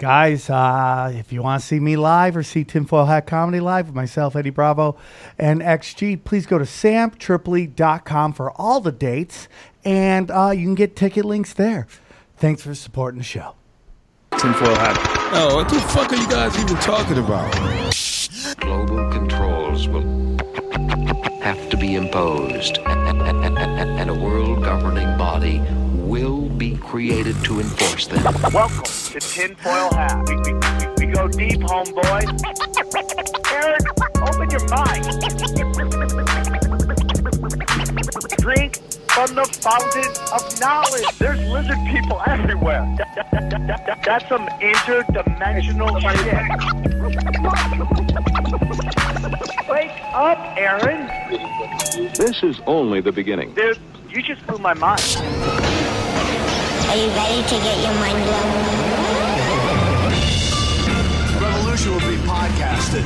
Guys, uh, if you want to see me live or see Tinfoil Hat Comedy live with myself, Eddie Bravo, and XG, please go to samtripoli.com for all the dates, and uh, you can get ticket links there. Thanks for supporting the show. Tinfoil hat. Oh, what the fuck are you guys even talking about? Global controls will have to be imposed, and a world governing body will be created to enforce them. Welcome to Tinfoil Hat. We, we, we, we go deep, homeboy. Aaron, open your mind. Drink from the fountain of knowledge. There's lizard people everywhere. That- that- that- that- that- that's some interdimensional shit. Wake up, Aaron. This is only the beginning. Dude, you just blew my mind. Are you ready to get your mind blown? Revolution will be podcasted.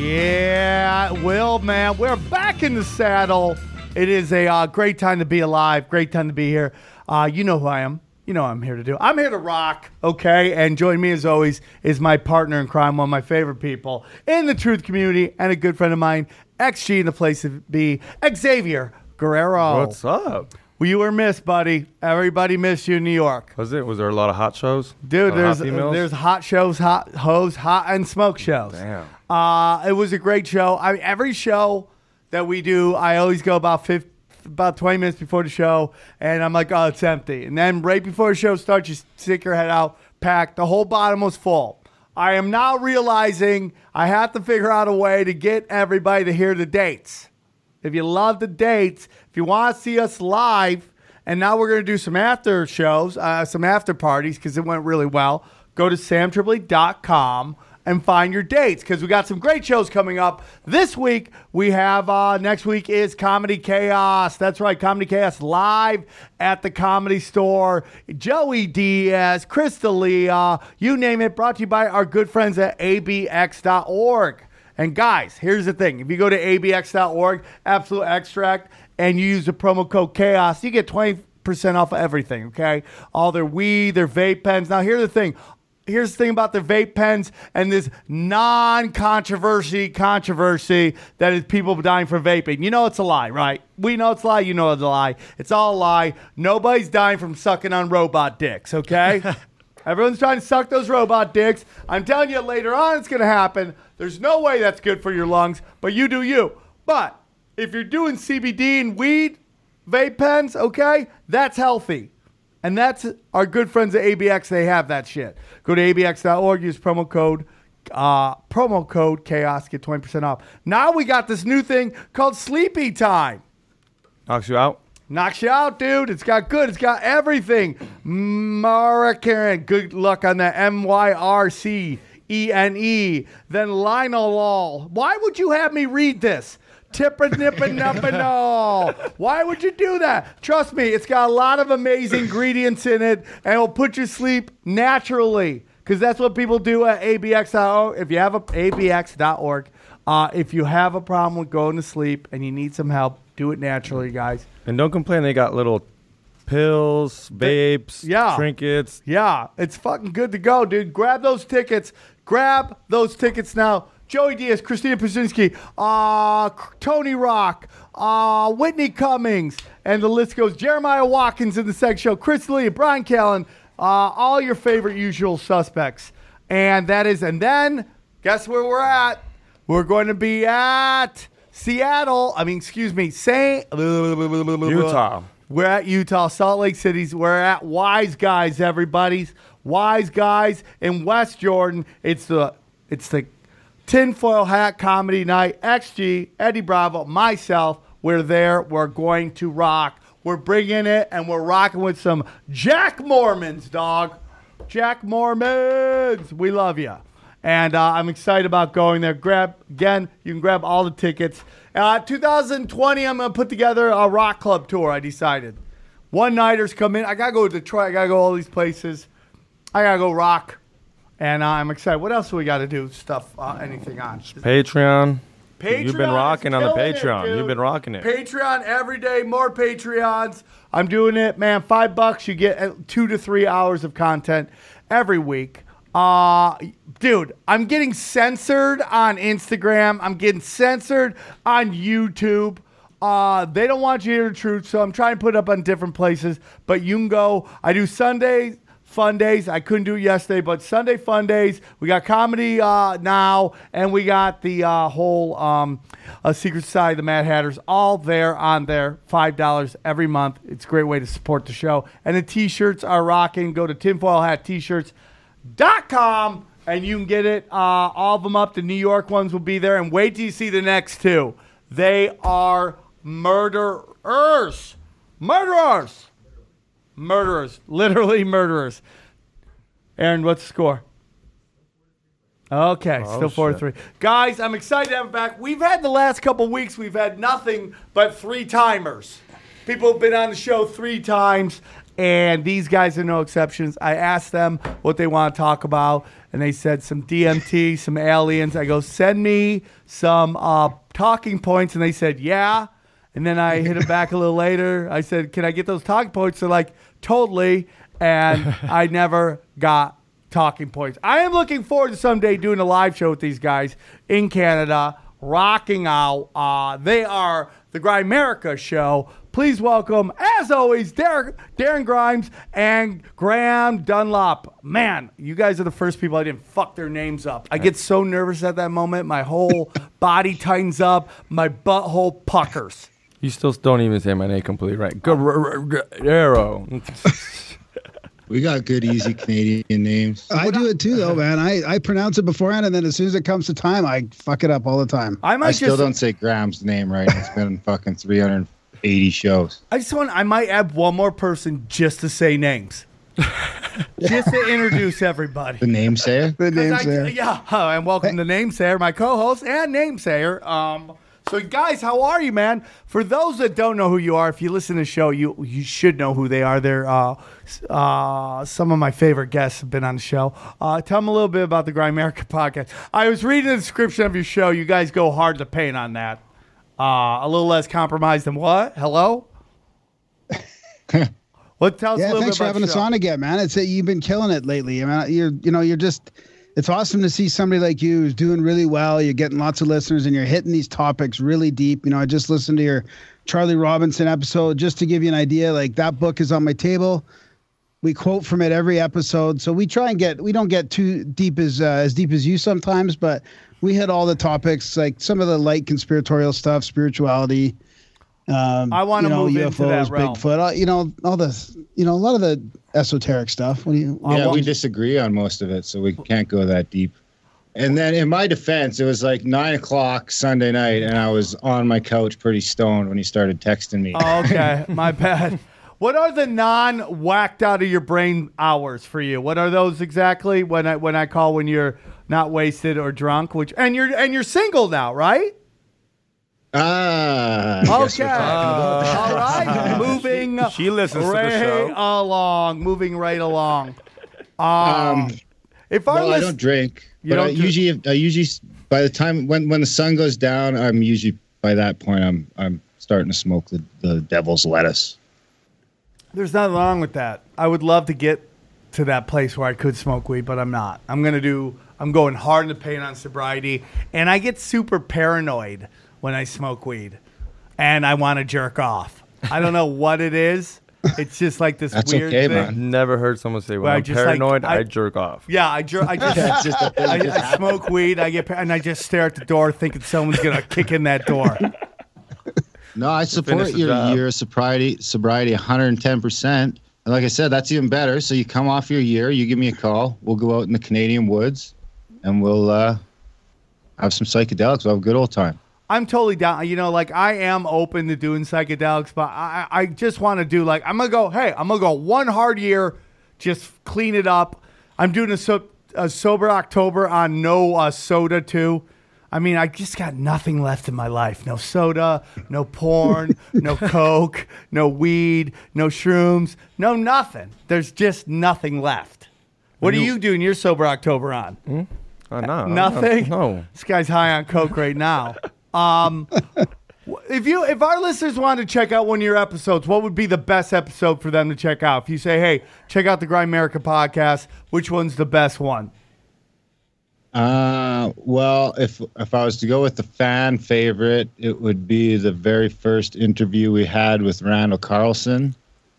Yeah, Will, man, we're back in the saddle. It is a uh, great time to be alive. Great time to be here. Uh, you know who I am. You know what I'm here to do. I'm here to rock, okay? And join me as always is my partner in crime, one of my favorite people in the truth community, and a good friend of mine, XG in the place to be, Xavier Guerrero. What's up? Well, you were missed, buddy. Everybody missed you in New York. Was it? Was there a lot of hot shows? Dude, A lot of there's hot females? there's hot shows, hot hoes, hot and smoke shows. Damn. Uh, it was a great show. I mean, every show that we do, I always go about 50, about 20 minutes before the show, and I'm like, oh, it's empty. And then right before the show starts, you stick your head out, packed. The whole bottom was full. I am now realizing I have to figure out a way to get everybody to hear the dates. If you love the dates, if you want to see us live, and now we're going to do some after shows, uh, some after parties because it went really well. Go to samtripoli.com and find your dates because we got some great shows coming up. This week, we have, uh, next week is Comedy Chaos. That's right, Comedy Chaos live at the Comedy Store. Joey Diaz, Crystalia, you name it, brought to you by our good friends at abx.org. And guys, here's the thing. If you go to abx.org, absolute extract, and you use the promo code chaos, you get 20% off of everything, okay? All their weed, their vape pens. Now, here's the thing. Here's the thing about their vape pens and this non-controversy controversy that is people dying for vaping. You know it's a lie, right? We know it's a lie. You know it's a lie. It's all a lie. Nobody's dying from sucking on robot dicks, okay? Everyone's trying to suck those robot dicks. I'm telling you, later on it's going to happen. There's no way that's good for your lungs, but you do you. But if you're doing CBD and weed, vape pens, okay, that's healthy. And that's our good friends at ABX. They have that shit. Go to abx.org, use promo code uh, promo code chaos, get 20% off. Now we got this new thing called Sleepy Time. Knocks you out. Knocks you out, dude. It's got good. It's got everything. Mara Karen. Good luck on that. M Y R C E N E. Then Linalol. Why would you have me read this? Tipper-nipper-nupper-no. Why would you do that? Trust me, it's got a lot of amazing ingredients in it, and it'll put you to sleep naturally. Because that's what people do at abx.org. If you have a abx.org, uh, if you have a problem with going to sleep and you need some help, do it naturally, guys. And don't complain. They got little pills, vapes, yeah. trinkets. Yeah, it's fucking good to go, dude. Grab those tickets. Grab those tickets now. Joey Diaz, Christina Pazinski, uh, Tony Rock, uh, Whitney Cummings, and the list goes. Jeremiah Watkins in the sex show, Chris Lee, Bryan Callen, uh, all your favorite usual suspects. And that is, and then guess where we're at? We're going to be at Seattle. I mean, excuse me, Saint Utah. we're at Utah, Salt Lake City's. We're at Wise Guys, everybody's Wise Guys in West Jordan. It's the it's the tinfoil hat comedy night. XG, Eddie Bravo, myself. We're there. We're going to rock. We're bringing it, and we're rocking with some Jack Mormons, dog. Jack Mormons. We love you. And uh, I'm excited about going there. Grab again. You can grab all the tickets. Uh, 2020, I'm gonna put together a rock club tour. I decided. One nighters come in. I gotta go to Detroit. I gotta go all these places. I gotta go rock. And uh, I'm excited. What else do we got to do? Stuff, uh, anything on? Patreon. Patreon You've been rocking on the killing it, Patreon. You've been rocking it. Patreon every day, more Patreons. I'm doing it, man. Five bucks, you get uh, two to three hours of content every week. Uh, dude, I'm getting censored on Instagram. I'm getting censored on YouTube. Uh, they don't want you to hear the truth, so I'm trying to put it up on different places. But you can go. I do Sundays, fun days. I couldn't do yesterday, but Sunday fun days. We got comedy uh, now, and we got the uh, whole um, uh, Secret Society, the Mad Hatters, all there on there. Five dollars every month. It's a great way to support the show. And the T-shirts are rocking. Go to tinfoil hat T-shirts.com and you can get it. Uh, all of them up. The New York ones will be there. And wait till you see the next two. They are murderers. Murderers. Murderers. Literally murderers. Aaron, what's the score? Okay, still four three. Guys, I'm excited to have it back. We've had the last couple weeks, we've had nothing but three timers. People have been on the show three times, and these guys are no exceptions. I asked them what they want to talk about, and they said some DMT, some aliens. I go, send me some uh, talking points, and they said, yeah. And then I hit it back a little later. I said, can I get those talking points? They're like, totally. And I never got talking points. I am looking forward to someday doing a live show with these guys in Canada, rocking out. Uh, they are the Grimerica show. Please welcome, as always, Derek, Darren Grimes and Graham Dunlop. Man, you guys are the first people I didn't fuck their names up. I get so nervous at that moment. My whole body tightens up. My butthole puckers. You still don't even say my name completely right. Guerrero. We got good, easy Canadian names. I do it too, though, man. I, I pronounce it beforehand, and then as soon as it comes to time, I fuck it up all the time. I might I still just, don't say Graham's name right. It's been fucking 380 shows. I just want. I might add one more person just to say names, just to introduce everybody. The namesayer? The namesayer. I- there. Yeah, uh, and welcome to Namesayer, my co-host and Namesayer. Um, so guys, how are you, man? For those that don't know who you are, if you listen to the show, you you should know who they are. They're uh, uh, some of my favorite guests have been on the show. Uh, tell them a little bit about the Grimerica podcast. I was reading the description of your show. You guys go hard to paint on that. Uh, a little less compromised than what? Hello. what tells us a Yeah, little thanks bit for having us on again, man. It's that you've been killing it lately. I mean, you're you know you're just. It's awesome to see somebody like you who's doing really well. You're getting lots of listeners, and you're hitting these topics really deep. You know, I just listened to your Charlie Robinson episode just to give you an idea. Like that book is on my table. We quote from it every episode, so we try and get. We don't get too deep as uh, as deep as you sometimes, but we hit all the topics, like some of the light conspiratorial stuff, spirituality. Um, I wanna you know, move into that UFOs, realm. Bigfoot, uh, you know, all the, you know, a lot of the esoteric stuff. What do you? Yeah, want- we disagree on most of it, so we can't go that deep. And then in my defense, it was like nine o'clock Sunday night, and I was on my couch pretty stoned when he started texting me. Oh, okay, my bad. What are the non whacked out of your brain hours for you? What are those exactly? When I when I call when you're not wasted or drunk, which and you're and you're single now, right? Ah, I guess Okay, we're talking about all right, moving. She listens to the right show. along, moving right along. Um, Um, if our Well, I don't drink, You but I don't drink? usually, I usually, by the time when when the sun goes down, I'm usually by that point, I'm I'm starting to smoke the, the devil's lettuce. There's nothing wrong with that. I would love to get to that place where I could smoke weed, but I'm not. I'm gonna do. I'm going hard in the paint on sobriety, and I get super paranoid when I smoke weed, and I want to jerk off. I don't know what it is. It's just like this That's weird okay, thing. man. Never heard someone say when Well, I I'm just like- paranoid, I- I, jerk off. Yeah, I jer- I just, It's just I, I smoke weed. I get par- and I just stare at the door, thinking someone's gonna kick in that door. No, I support your job. year of sobriety, sobriety 110%. And like I said, that's even better. So you come off your year, you give me a call. We'll go out in the Canadian woods and we'll uh, have some psychedelics. We'll have a good old time. I'm totally down. You know, like I am open to doing psychedelics, but I, I just want to do like I'm gonna go. Hey, I'm gonna go one hard year, just clean it up. I'm doing a, so, a sober October on no uh, soda too. I mean, I just got nothing left in my life. No soda, no porn, no coke, no weed, no shrooms, no nothing. There's just nothing left. What are you doing your sober October on? Oh, no, Nothing. No. This guy's high on coke right now. Um, If you if our listeners wanted to check out one of your episodes, what would be the best episode for them to check out? If you say, "Hey, check out the Grimerica podcast," which one's the best one? Uh, well, if if I was to go with the fan favorite, it would be the very first interview we had with Randall Carlson.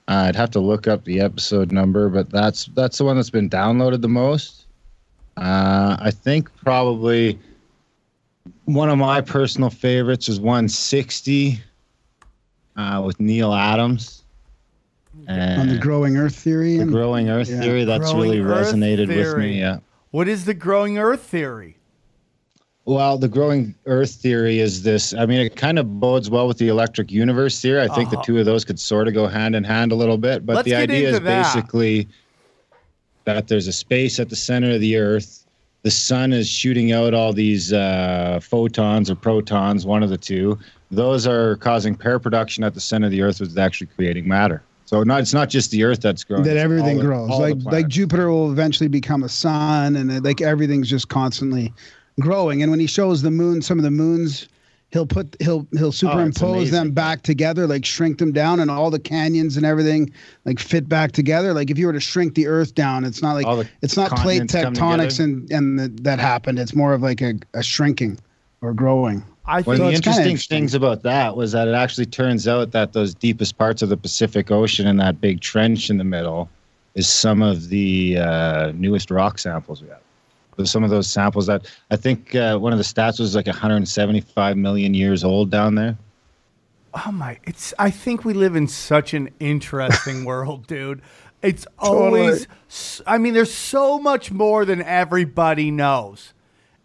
Uh, I'd have to look up the episode number, but that's that's the one that's been downloaded the most. Uh, I think probably one of my personal favorites is 160 uh, with Neal Adams. on the growing Earth theory. the growing Earth Yeah. theory, that's Growing really Earth resonated with me. Yeah. What is the growing Earth theory? Well, the growing Earth theory is this. I mean, it kind of bodes well with the electric universe theory. I think Uh-huh. the two of those could sort of go hand in hand a little bit. But Let's the idea is that. basically that there's a space at the center of the Earth. The sun is shooting out all these uh, photons or protons, one of the two. Those are causing pair production at the center of the Earth, which is actually creating matter. So not, it's not just the Earth that's growing. that everything all grows. the Like like. Jupiter will eventually become a sun, and uh, like everything's just constantly growing. And when he shows the moon, some of the moons, he'll put he'll he'll oh, superimpose them back together, like shrink them down, and all the canyons and everything like fit back together. Like if you were to shrink the Earth down, it's not like it's not plate tectonics and and the, that happened. It's more of like a, a shrinking or growing. I One of the it's kinda interesting, interesting. things about that was that it actually turns out that those deepest parts of the Pacific Ocean and that big trench in the middle is some of the uh, newest rock samples we have. There's some of those samples that I think uh, one of the stats was like 175 million years old down there. Oh my! It's. I think we live in such an interesting world, dude. It's always. I mean, there's so much more than everybody knows,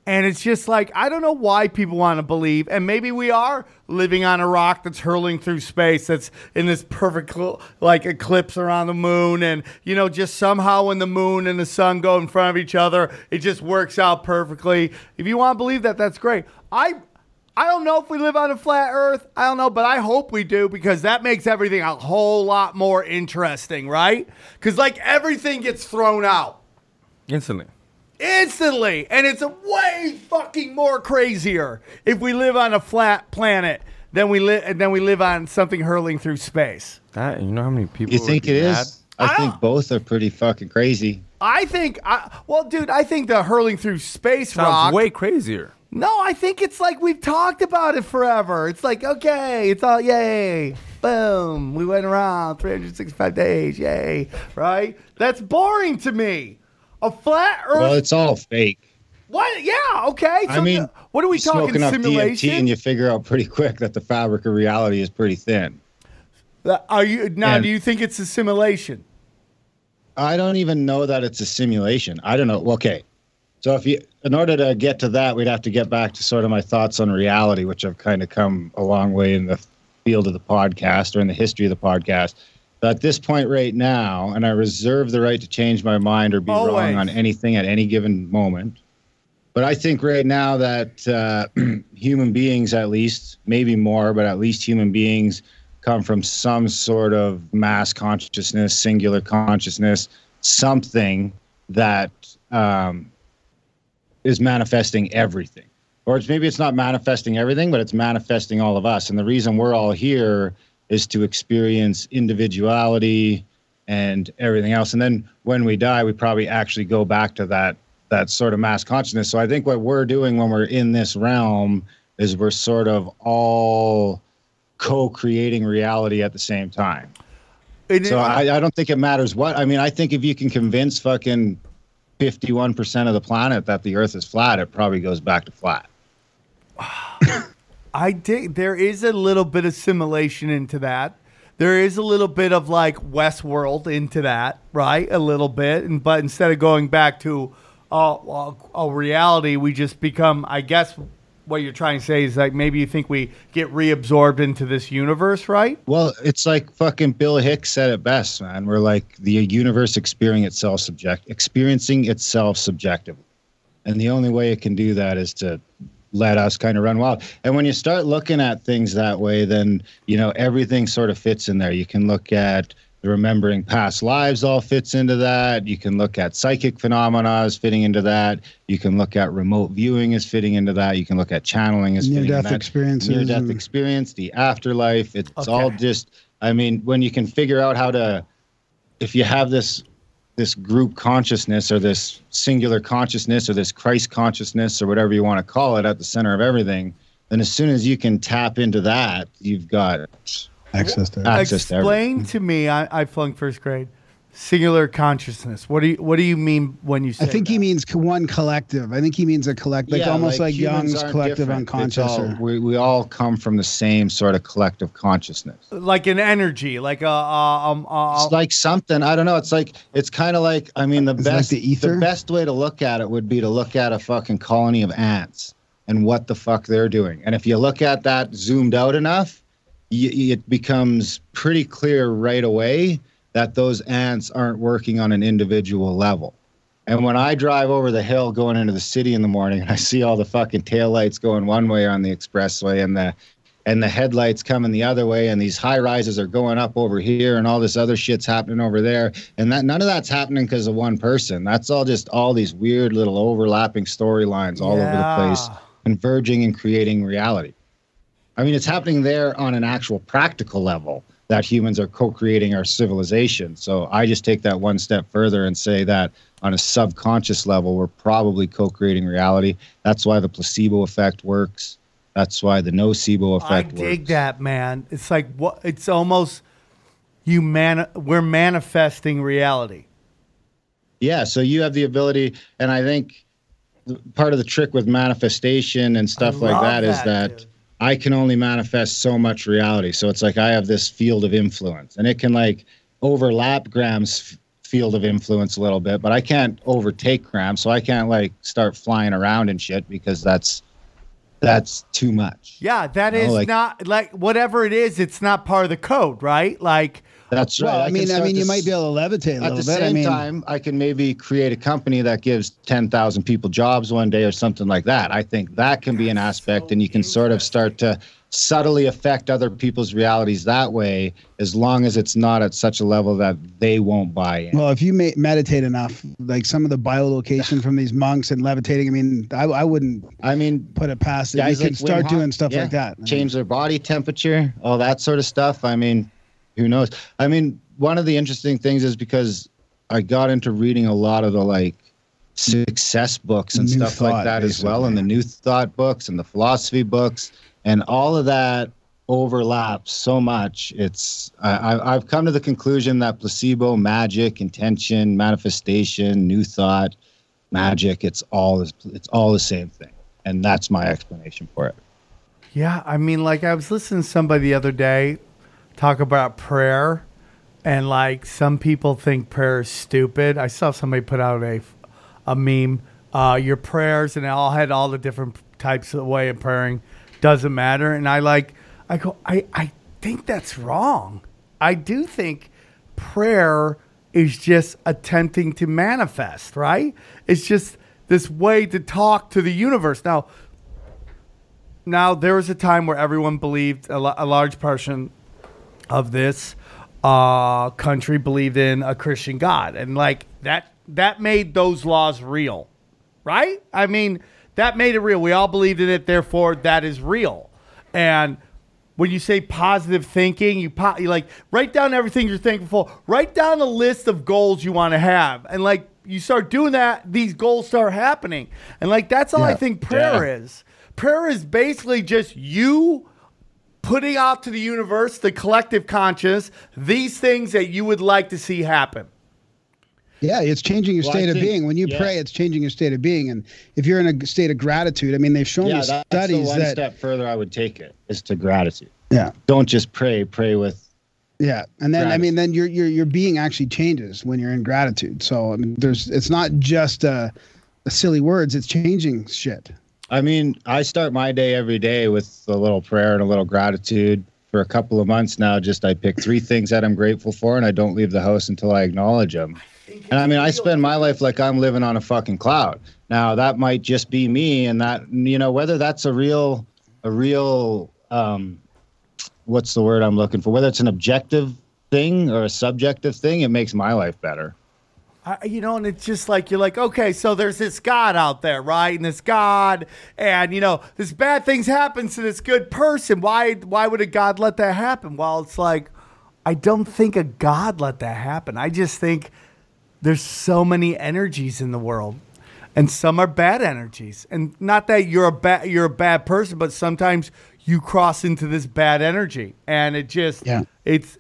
and it's just like I don't know why people want to believe. And maybe we are living on a rock that's hurling through space, that's in this perfect like eclipse around the moon, and you know, just somehow when the moon and the sun go in front of each other, it just works out perfectly. If you want to believe that, that's great. I I don't know if we live on a flat earth. I don't know, but I hope we do because that makes everything a whole lot more interesting, right? Because, like, everything gets thrown out Instantly. Instantly, and it's a way fucking more crazier if we live on a flat planet than we live than we live on something hurling through space. That you know how many people You think be it mad? is? I, I think both are pretty fucking crazy. I think, I, well, dude, I think the hurling through space Sounds rock. way crazier. No, I think it's like we've talked about it forever. It's like, okay, it's all yay. Boom. We went around 365 days. Yay. Right? That's boring to me. A flat earth. Well, it's all fake. what? Yeah, okay. So I mean, the- what are we you smoke talking enough simulation? DMT and you figure out pretty quick that the fabric of reality is pretty thin. Are you now And- do you think it's a simulation? I don't even know that it's a simulation. I don't know. Okay. So if you in order to get to that, we'd have to get back to sort of my thoughts on reality, which have kind of come a long way in the field of the podcast or in the history of the podcast. But at this point right now, and I reserve the right to change my mind or be Always. wrong on anything at any given moment. But I think right now that uh, human beings, at least, maybe more, but at least human beings come from some sort of mass consciousness, singular consciousness, something that um, is manifesting everything. Or it's maybe it's not manifesting everything, but it's manifesting all of us. And the reason we're all here is to experience individuality and everything else. And then when we die, we probably actually go back to that that sort of mass consciousness. So I think what we're doing when we're in this realm is we're sort of all co-creating reality at the same time. So I, I don't think it matters what. I mean, I think if you can convince fucking fifty-one percent of the planet that the Earth is flat, it probably goes back to flat. I dig. There is a little bit of simulation into that. There is a little bit of like Westworld into that, right? A little bit, and but instead of going back to uh, a, a reality, we just become. I guess what you're trying to say is like maybe you think we get reabsorbed into this universe, right? Well, it's like fucking Bill Hicks said it best, man. We're like the universe experiencing itself subject, experiencing itself subjectively, and the only way it can do that is to let us kind of run wild. And when you start looking at things that way, then you know everything sort of fits in there. You can look at the remembering past lives all fits into that. You can look at psychic phenomena as fitting into that. You can look at remote viewing as fitting into that. You can look at channeling as fitting Near-death into that. experiences Near death experience, the afterlife. It's all just. I mean, when you can figure out how to, if you have this this group consciousness or this singular consciousness or this Christ consciousness or whatever you want to call it at the center of everything, then as soon as you can tap into that, you've got Access to access to everything. Explain to me. I, I flunked first grade. Singular consciousness. What do you What do you mean when you say? I think he means one collective. I think he means a collect, like Yeah, almost like, humans Jung's collective different. Unconscious. all- we, we all come from the same sort of collective consciousness. like an energy, like a uh, um uh, It's like something I don't know. It's like it's kind of like I mean the Is it like best the ether? best way to look at it would be to look at a fucking colony of ants and what the fuck they're doing. And if you look at that zoomed out enough, y- y- it becomes pretty clear right away that those ants aren't working on an individual level. And when I drive over the hill going into the city in the morning and I see all the fucking taillights going one way on the expressway and the and the headlights coming the other way and these high rises are going up over here and all this other shit's happening over there and that none of that's happening because of one person. That's all just all these weird little overlapping storylines all over the place converging and creating reality. I mean it's happening there on an actual practical level that humans are co-creating our civilization so i just take that one step further and say that on a subconscious level we're probably co-creating reality that's why the placebo effect works that's why the nocebo effect works. I dig that, man. It's like what? It's almost you man. We're manifesting reality. Yeah, so you have the ability, and I think part of the trick with manifestation and stuff like love that is that, that dude. I can only manifest so much reality. So it's like I have this field of influence, and it can like overlap Graham's field of influence a little bit, but I can't overtake Graham, so I can't like start flying around and shit because that's that's too much. Yeah, that You know, is like- not like whatever it is. It's not part of the code, right? Like That's right. well, I can mean, I mean, you to might be able to levitate a At little the bit. same I mean, time, I can maybe create a company that gives 10,000 people jobs one day or something like that. I think that can be an aspect, and you can sort of start to subtly affect other people's realities that way, as long as it's not at such a level that they won't buy in. well, if you ma- meditate enough, like some of the bilocation from these monks and levitating, I mean, I, I wouldn't I mean, put it past it. guys you can like start doing stuff yeah, like that. Change their body temperature, all that sort of stuff. I mean, who knows? I mean, one of the interesting things is because I got into reading a lot of the like success books and New stuff like thought, that as well, and the new thought books and the philosophy books, and all of that overlaps so much. It's I, I, I've come to the conclusion that placebo, magic, intention, manifestation, new thought, magic, it's all it's all the same thing, and that's my explanation for it. Yeah, I mean, like I was listening to somebody the other day talk about prayer, and like some people think prayer is stupid. I saw somebody put out a a meme. Uh, your prayers, and it all had all the different types of way of praying. Doesn't matter, and I like. I go. I I think that's wrong. I do think prayer is just attempting to manifest. Right? It's just this way to talk to the universe. Now, now there was a time where everyone believed a, la- a large portion of this uh, country believed in a Christian God, and like that that made those laws real, right? I mean, that made it real. We all believed in it, therefore that is real. And when you say positive thinking, you, po- you like write down everything you're thankful for. Write down a list of goals you want to have, and like you start doing that, these goals start happening. And like that's all I think prayer Yeah. is. Prayer is basically just you putting out to the universe, the collective conscious, these things that you would like to see happen. Yeah, it's changing your Well, I state of being. When you yeah. pray, it's changing your state of being. And if you're in a state of gratitude, I mean, they've shown Yeah, you that's the studies one that. step further I would take it is to gratitude. Yeah, Don't just pray, pray with yeah, and then I mean, then your your your being actually changes when you're in gratitude. So I mean, there's it's not just uh, silly words; it's changing shit. I mean, I start my day every day with a little prayer and a little gratitude. For a couple of months now, just I pick three things that I'm grateful for, and I don't leave the house until I acknowledge them. And I mean, I spend my life like I'm living on a fucking cloud. Now that might just be me, and that you know whether that's a real, a real, um, what's the word I'm looking for? Whether it's an objective thing or a subjective thing, it makes my life better. I, you know, and it's just like you're like, okay, so there's this God out there, right? And this God, and you know, this bad things happen to this good person. Why? Why would a God let that happen? Well, it's like, I don't think a God let that happen. I just think there's so many energies in the world, and some are bad energies. And not that you're a bad you're a bad person, but sometimes you cross into this bad energy, and it just Yeah. it's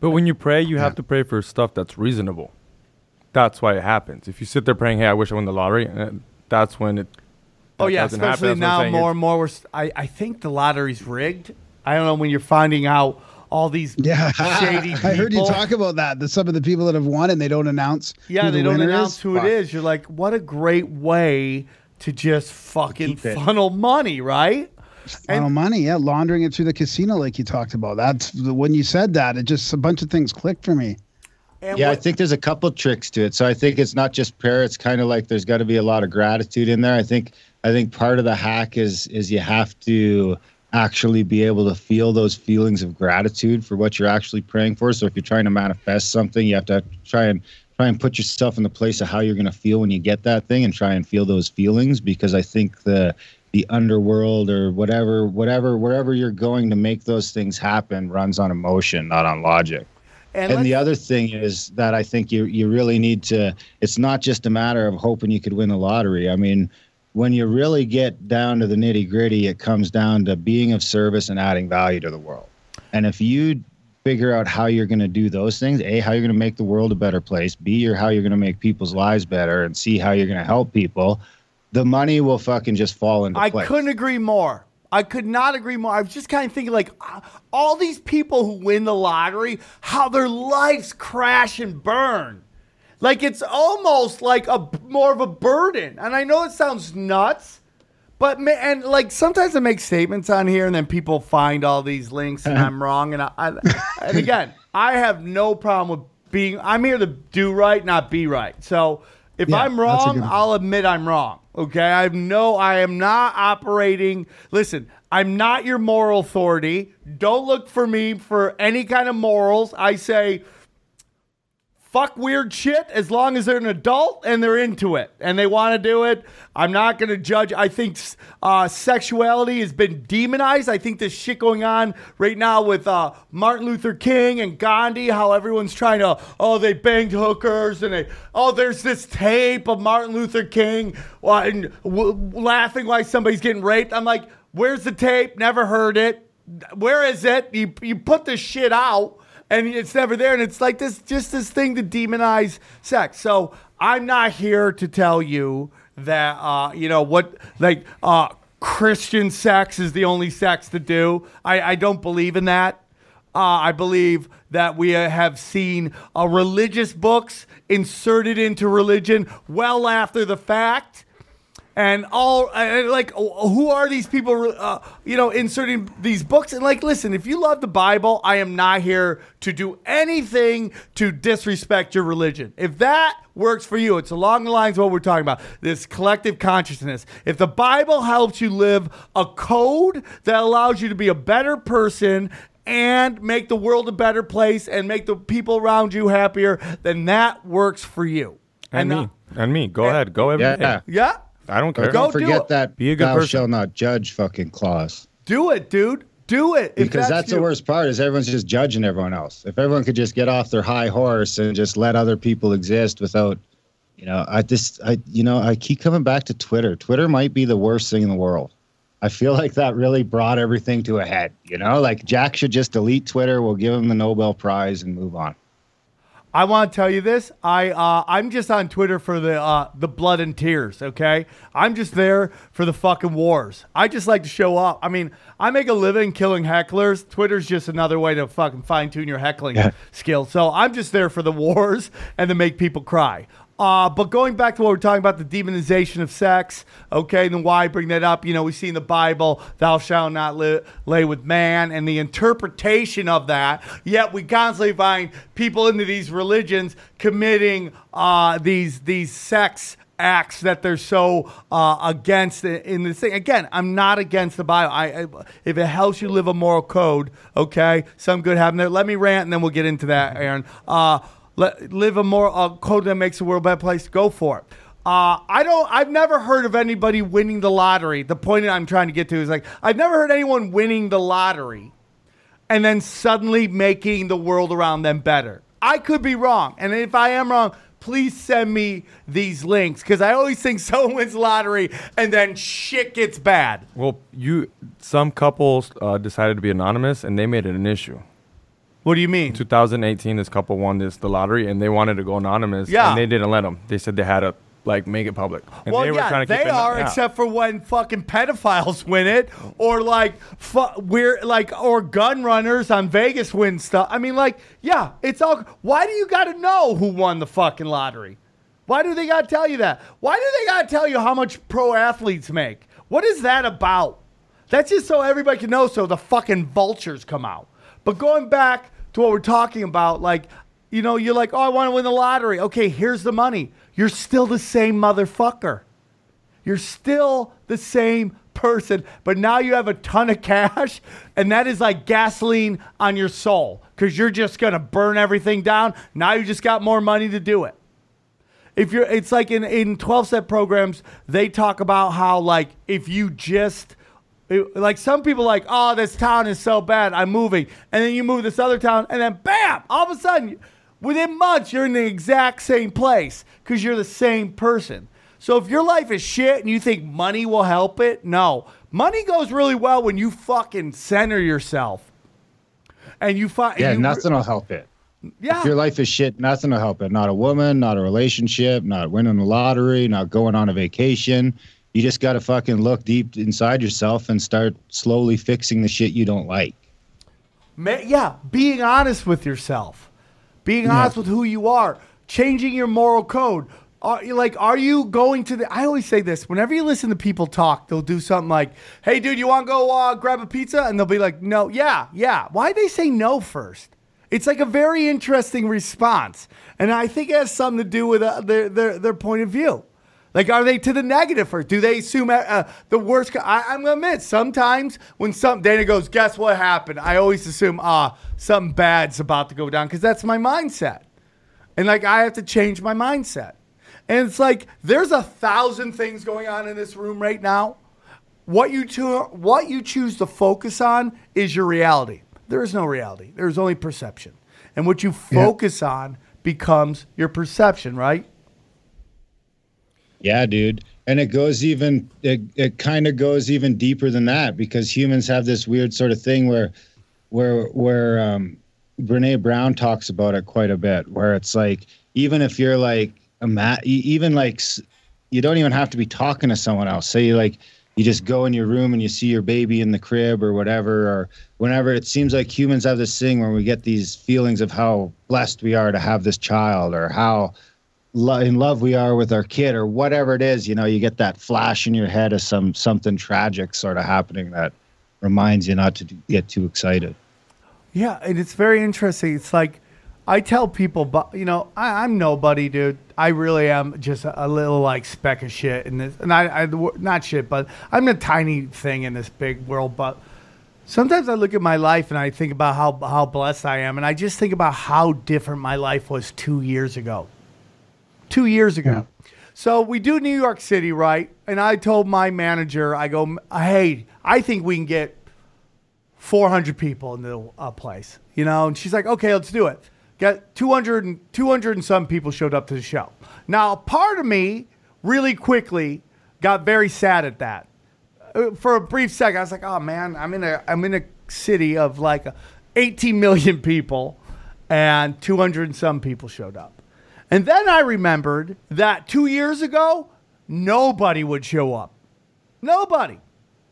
But when you pray, you have to pray for stuff that's reasonable. That's why it happens. If you sit there praying, "Hey, I wish I won the lottery," uh, that's when it. Oh yeah, doesn't happen. especially That's what I'm now more and more. We're, s- I I think the lottery's rigged. I don't know when you're finding out all these Yeah, shady. People. I heard you talk about that. The, some of the people that have won and they don't announce. Yeah, who they the don't announce is. who it Fuck. is. You're like, what a great way to just fucking funnel money, right? Funnel money, yeah, laundering it through the casino, like you talked about. That's the, when you said that, it just a bunch of things clicked for me. And Yeah, I think there's a couple tricks to it. So I think it's not just prayer. It's kind of like there's got to be a lot of gratitude in there. I think I think part of the hack is is you have to actually be able to feel those feelings of gratitude for what you're actually praying for. So if you're trying to manifest something, you have to try and try and put yourself in the place of how you're going to feel when you get that thing and try and feel those feelings because I think the the underworld or whatever whatever wherever you're going to make those things happen runs on emotion, not on logic. and, And the other thing is that I think you you really need to. It's not just a matter of hoping you could win the lottery. I mean, when you really get down to the nitty gritty, it comes down to being of service and adding value to the world. And if you figure out how you're going to do those things, a how you're going to make the world a better place, b or how you're going to make people's lives better, and c how you're going to help people, the money will fucking just fall into place I place. couldn't agree more. I could not agree more. I was just kind of thinking, like, uh, all these people who win the lottery, how their lives crash and burn. Like, it's almost like a more of a burden. And I know it sounds nuts, but, and like, sometimes I make statements on here and then people find all these links and I'm wrong. And, I, I, and again, I have no problem with being, I'm here to do right, not be right. So if Yeah, I'm wrong. I'll admit I'm wrong. Okay, I no. I am not operating. Listen, I'm not your moral authority. Don't look for me for any kind of morals. I say, fuck weird shit as long as they're an adult and they're into it and they want to do it. I'm not going to judge. I think uh, sexuality has been demonized. I think this shit going on right now with uh, Martin Luther King and Gandhi, how everyone's trying to, oh, they banged hookers and they, oh, there's this tape of Martin Luther King uh, and w- laughing like somebody's getting raped. I'm like, where's the tape? Never heard it. Where is it? You, you put this shit out and it's never there. And it's like this, just this thing to demonize sex. So I'm not here to tell you that, uh, you know, what like uh, Christian sex is the only sex to do. I, I don't believe in that. Uh, I believe that we have seen uh, religious books inserted into religion well after the fact and all and like who are these people uh, you know inserting these books and like listen if you love the bible i am not here to do anything to disrespect your religion if that works for you it's along the lines of what we're talking about this collective consciousness if the bible helps you live a code that allows you to be a better person and make the world a better place and make the people around you happier then that works for you And, uh, me. And me. Go ahead. Go every day. Yeah. Yeah I don't care. Go don't do forget it. that Be a good thou person. shall not judge fucking clause. do it dude do it if because that's, the worst part is everyone's just judging everyone else. If everyone could just get off their high horse and just let other people exist without, you know, I just, I, you know, I keep coming back to Twitter. Twitter might be the worst thing in the world. I feel like that really brought everything to a head. You know, like Jack should just delete Twitter. We'll give him the Nobel Prize and move on. I want to tell you this. I uh, I'm just on Twitter for the uh, the blood and tears. Okay, I'm just there for the fucking wars. I just like to show up. I mean, I make a living killing hecklers. Twitter's just another way to fucking fine tune your heckling skill. So I'm just there for the wars and to make people cry. Uh, but going back to what we're talking about, the demonization of sex, okay, then why bring that up? You know, we see in the Bible, thou shalt not li- lay with man, and the interpretation of that. Yet we constantly find people into these religions committing uh, these these sex acts that they're so uh, against in, this thing. Again, I'm not against the Bible. I, I if it helps you live a moral code, okay, some good happen there. Let me rant, and then we'll get into that, Aaron. Uh, let, live a more uh, code that makes the world a better place. Go for it. Uh, I don't. I've never heard of anybody winning the lottery. The point I'm trying to get to is like I've never heard anyone winning the lottery and then suddenly making the world around them better. I could be wrong, and if I am wrong, please send me these links because I always think someone wins the lottery and then shit gets bad. Well, you some couples uh, decided to be anonymous and they made it an issue. What do you mean? 2018, this couple won this the lottery and they wanted to go anonymous. Yeah. and they didn't let them. They said they had to like make it public. And well, they yeah, they it- are, yeah. except for when fucking pedophiles win it, or like fu- we're like, or gun runners on Vegas win stuff. I mean, like, yeah, it's all. Why do you got to know who won the fucking lottery? Why do they got to tell you that? Why do they got to tell you how much pro athletes make? What is that about? That's just so everybody can know, so the fucking vultures come out. But going back to what we're talking about, like, you know, you're like, oh, I want to win the lottery. Okay, here's the money. You're still the same motherfucker. You're still the same person, but now you have a ton of cash, and that is like gasoline on your soul because you're just gonna burn everything down. Now you just got more money to do it. If you're, it's like in in twelve step programs, they talk about how like if you just it- like some people like, oh, this town is so bad, I'm moving, and then you move to this other town, and then bam, all of a sudden, within months, you're in the exact same place because you're the same person. So if your life is shit and you think money will help it, no, money goes really well when you fucking center yourself, and you find Yeah, you, nothing will help it. Yeah, If your life is shit, nothing will help it. Not a woman, not a relationship, not winning the lottery, not going on a vacation. You just got to fucking look deep inside yourself and start slowly fixing the shit you don't like. Yeah, being honest with yourself, being honest with who you are, changing your moral code. Are like, are you going to the? I always say this whenever you listen to people talk, they'll do something like, "Hey, dude, you want to go uh, grab a pizza?" And they'll be like, "No, yeah, yeah." Why they say no first? It's like a very interesting response, and I think it has something to do with uh, their, their their point of view. Like, are they to the negative or do they assume uh, uh, the worst? co- I, I'm gonna admit, sometimes when some Dana goes, guess what happened? I always assume, ah, something bad's about to go down because that's my mindset, and like I have to change my mindset. And it's like there's a thousand things going on in this room right now. What you cho- what you choose to focus on is your reality. There is no reality. There is only perception, and what you focus on becomes your perception. Right? Yeah, dude. And it goes even it, it kind of goes even deeper than that because humans have this weird sort of thing where where where um Brene Brown talks about it quite a bit where it's like even if you're like a ma- e- even like you don't even have to be talking to someone else. Say you like you just go in your room and you see your baby in the crib or whatever or whenever it seems like humans have this thing where we get these feelings of how blessed we are to have this child or how lo- in love we are with our kid or whatever it is you know you get that flash in your head of some something tragic sort of happening that reminds you not to do- get too excited Yeah, and it's very interesting. It's like I tell people, but you know, I, I'm nobody, dude. I really am just a, a little like speck of shit in this, and I, I not shit, but I'm a tiny thing in this big world. But sometimes I look at my life and I think about how how blessed I am, and I just think about how different my life was two years ago. Two years ago. So we do New York City, right? And I told my manager, I go, hey, I think we can get 400 people in the uh, place, you know? And she's like, okay, let's do it. Got 200 and, 200 and some people showed up to the show. Now, part of me really quickly got very sad at that. Uh, For a brief second, I was like, oh man, I'm in a, I'm in a city of like 18 million people and 200 and some people showed up. And then I remembered that two years ago, nobody would show up. Nobody.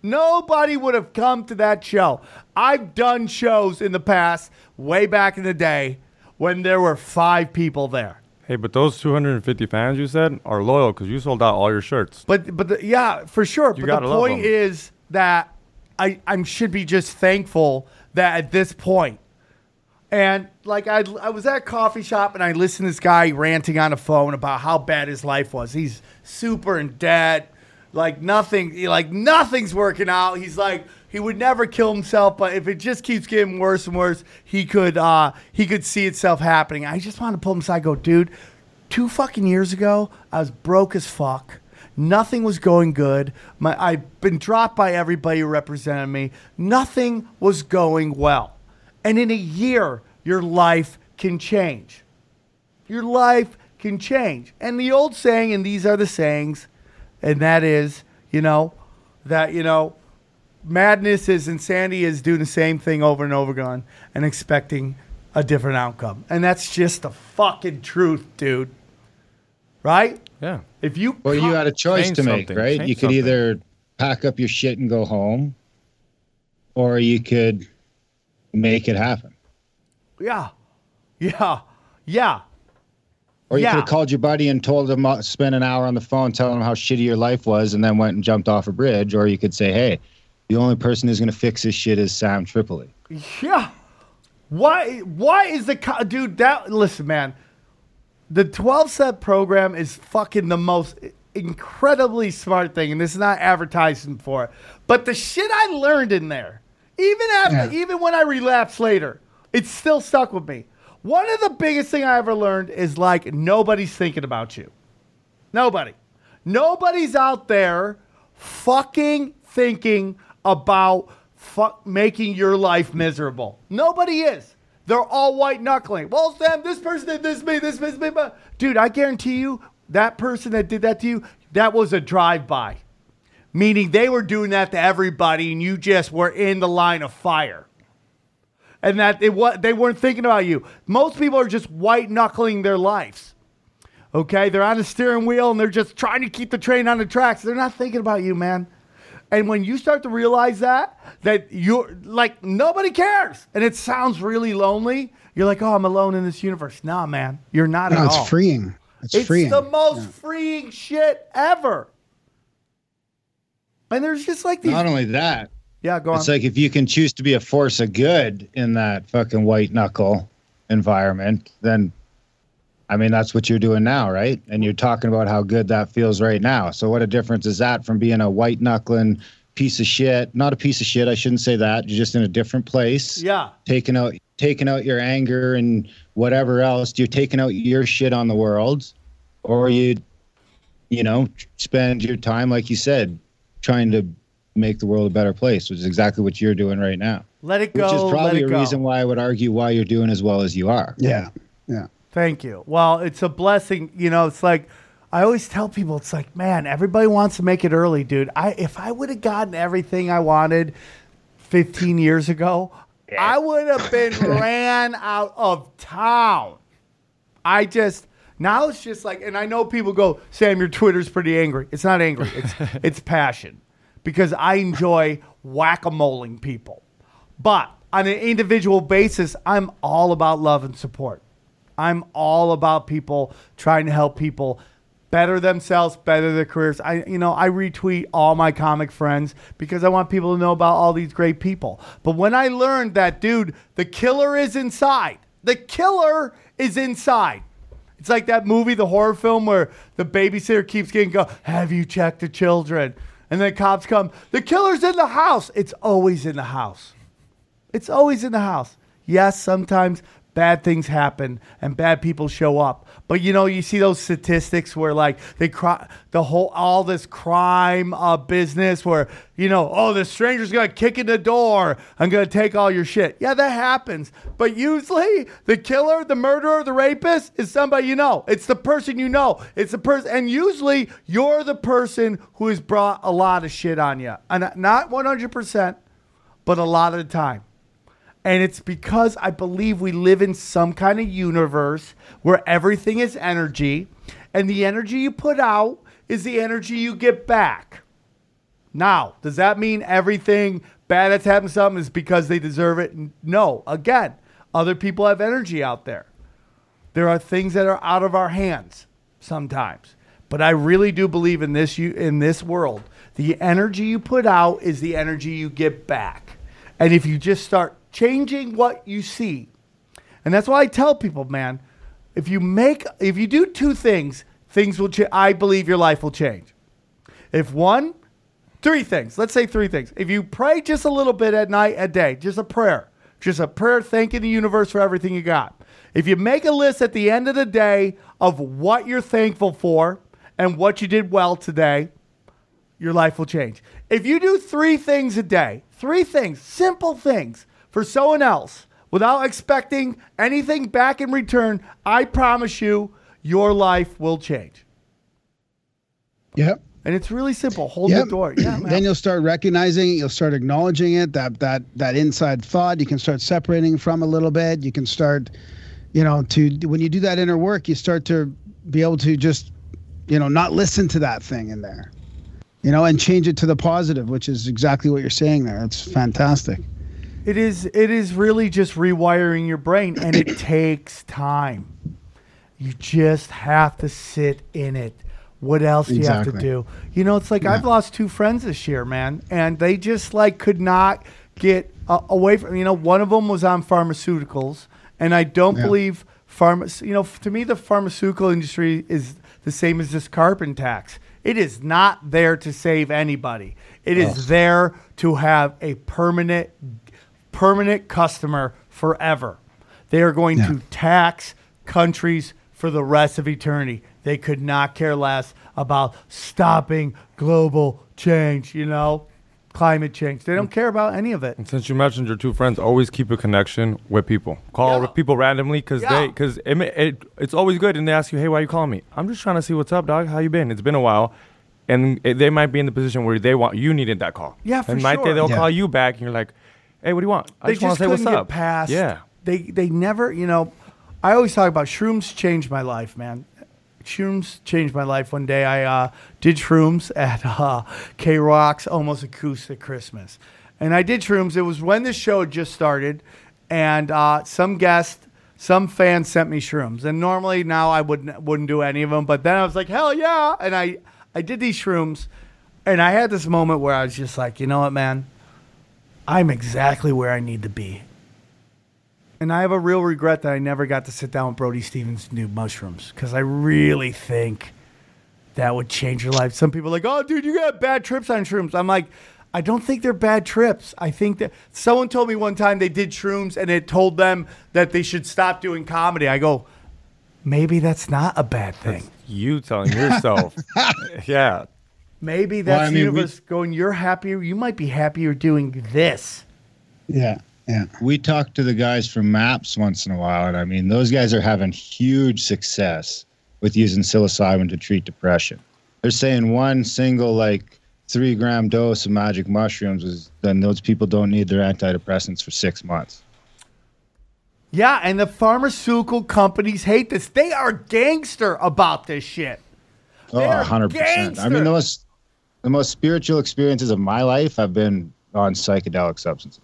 Nobody would have come to that show. I've done shows in the past, way back in the day, when there were five people there. Hey, but those 250 fans you said are loyal because you sold out all your shirts. But but the, yeah, for sure. You but the point is that I I should be just thankful that at this point, And like I, I was at a coffee shop and I listened to this guy ranting on the phone about how bad his life was. He's super in debt, like nothing, like nothing's working out. He's like he would never kill himself, but if it just keeps getting worse and worse, he could uh, he could see itself happening. I just wanted to pull him aside, go, dude. Two fucking years ago, I was broke as fuck. Nothing was going good. My, I've been dropped by everybody who represented me. Nothing was going well. And in a year, your life can change. Your life can change. And the old saying, and these are the sayings, and that is, you know, that, you know, madness is insanity is doing the same thing over and over again and expecting a different outcome. And that's just the fucking truth, dude. Right? Yeah. If you Well, you had a choice to make, right? Change you could something. either pack up your shit and go home, or you could make it happen. Yeah. Yeah. Yeah. Or you Yeah. could have called your buddy and told him, uh, spend an hour on the phone telling him how shitty your life was, and then went and jumped off a bridge. Or you could say, hey, the only person who's going to fix this shit is Sam Tripoli. Yeah. Why? Why is the co- dude that? Listen, man. The twelve step program is fucking the most incredibly smart thing, and this is not advertising for it. But the shit I learned in there, even after, Yeah. even when I relapsed later, it still stuck with me. One of the biggest thing I ever learned is like nobody's thinking about you. Nobody. Nobody's out there fucking thinking about fuck making your life miserable. Nobody is. They're all white knuckling. Well, Sam, this person did this to me, this this me, but dude, I guarantee you, that person that did that to you, that was a drive-by. Meaning they were doing that to everybody, and you just were in the line of fire. And that it was they weren't thinking about you. Most people are just white knuckling their lives. Okay, they're on the steering wheel and they're just trying to keep the train on the tracks. They're not thinking about you, man. And when you start to realize that, that you're like nobody cares, and it sounds really lonely. You're like, oh, I'm alone in this universe. Nah, man, you're not No, at it's all. freeing. It's, It's freeing. the most freeing shit ever. And there's just like these. Not only that, yeah, go on. it's like if you can choose to be a force of good in that fucking white knuckle environment, then I mean that's what you're doing now, right? And you're talking about how good that feels right now. So what a difference is that from being a white knuckling piece of shit? Not a piece of shit, I shouldn't say that. You're just in a different place. yeah, Taking out taking out your anger and whatever else. You're taking out your shit on the world. Or you you know, spend your time, like you said, trying to make the world a better place, which is exactly what you're doing right now. let it go. Which is probably a go. reason why I would argue why you're doing as well as you are. yeah. Yeah. Thank you. Well, it's a blessing. You know, it's like I always tell people, it's like, man, everybody wants to make it early, dude. I if I would have gotten everything I wanted 15 years ago, I would have been ran out of town. I just now it's just like, and I know people go, Sam, your Twitter's pretty angry. It's not angry. It's it's passion because I enjoy whack a moling people. But on an individual basis, I'm all about love and support. I'm all about people trying to help people better themselves, better their careers. I you know, I retweet all my comic friends because I want people to know about all these great people. But when I learned that dude, the killer is inside. The killer is inside. It's like that movie, the horror film where the babysitter keeps getting go, "Have you checked the children?" And then cops come, "The killer's in the house." It's always in the house. It's always in the house. Yes, sometimes bad things happen and bad people show up. But you know, you see those statistics where like they cry the whole all this crime uh, business where you know, oh, the stranger's gonna kick in the door. I'm gonna take all your shit. Yeah, that happens. But usually, the killer, the murderer, the rapist is somebody you know. It's the person you know. It's the person, and usually you're the person who has brought a lot of shit on you, and not 100 percent, but a lot of the time. And it's because I believe we live in some kind of universe where everything is energy, and the energy you put out is the energy you get back. Now, does that mean everything bad that's happened to something is because they deserve it? No. Again, other people have energy out there. There are things that are out of our hands sometimes. But I really do believe in this you in this world, the energy you put out is the energy you get back. And if you just start changing what you see And that's why I tell people, man, if you make if you do two things, things will change. I believe your life will change. If one, three things. Let's say three things. If you pray just a little bit at night, a day, just a prayer, just a prayer thanking the universe for everything you got. If you make a list at the end of the day of what you're thankful for and what you did well today, your life will change. If you do three things a day, three things, simple things for someone else without expecting anything back in return, I promise you, your life will change. Yep. And it's really simple. Hold Yep. the door. Yeah, then you'll start recognizing it. You'll start acknowledging it. That that that inside thought you can start separating from a little bit. You can start, you know, to when you do that inner work, you start to be able to just, you know, not listen to that thing in there, you know, and change it to the positive, which is exactly what you're saying there. It's fantastic. It is it is really just rewiring your brain and it takes time. You just have to sit in it. What else do you have to do? You know, it's like I've lost two friends this year, man, and they just like could not get uh, away from. You know, one of them was on pharmaceuticals, and I don't Yeah. believe pharma. You know, to me, the pharmaceutical industry is the same as this carbon tax. It is not there to save anybody. It is there to have a permanent permanent customer forever. They are going to tax countries for the rest of eternity. They could not care less about stopping global change, you know, climate change. They don't care about any of it. And since you mentioned your two friends, always keep a connection with people. Call Yeah. people randomly because Yeah. they because it, it it's always good. And they ask you, "Hey, why are you calling me?" I'm just trying to see what's up, dog. How you been? It's been a while. And it, they might be in the position where they want you needed that call. Yeah, for and might they they'll Yeah. call you back, and you're like, "Hey, what do you want?" I they just want to say what's get up. past. Yeah. They they never, you know. I always talk about shrooms changed my life, man. Shrooms changed my life. One day I uh, did shrooms at uh, KROQ's Almost Acoustic Christmas, and I did shrooms. It was when the show had just started, and uh, some guest, some fan sent me shrooms. And normally now I wouldn't wouldn't do any of them, but then I was like, hell yeah! And I I did these shrooms, and I had this moment where I was just like, you know what, man. I'm exactly where I need to be. And I have a real regret that I never got to sit down with Brody Stevens and do mushrooms because I really think that would change your life. Some people are like, oh, dude, you got bad trips on shrooms. I'm like, I don't think they're bad trips. I think that someone told me one time they did shrooms and it told them that they should stop doing comedy. I go, maybe that's not a bad thing. You telling yourself, yeah. Maybe that's I the mean, we- going, you're happier. You might be happier doing this. Yeah. Yeah. We talk to the guys from MAPS once in a while, and I mean, those guys are having huge success with using psilocybin to treat depression. They're saying one single, like, three gram dose of magic mushrooms is then those people don't need their antidepressants for six months. Yeah, and the pharmaceutical companies hate this. They are gangster about this shit. Oh, They are 100%. I mean, the most, the most spiritual experiences of my life have been on psychedelic substances.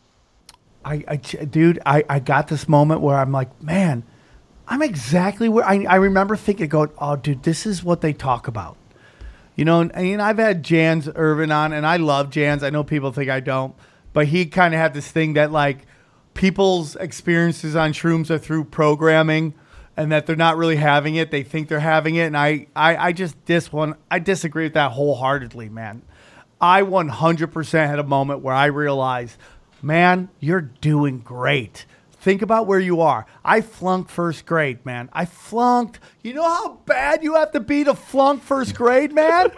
I, I dude, I, I got this moment where I'm like, man, I'm exactly where I, I remember thinking, going, oh, dude, this is what they talk about. You know, and, and I've had Jans Irvin on, and I love Jans. I know people think I don't, but he kind of had this thing that like people's experiences on shrooms are through programming, and that they're not really having it. They think they're having it, and I, I, I just dis one. I disagree with that wholeheartedly, man. I 100% had a moment where I realized, man, you're doing great. Think about where you are. I flunked first grade, man. I flunked. You know how bad you have to be to flunk first grade, man?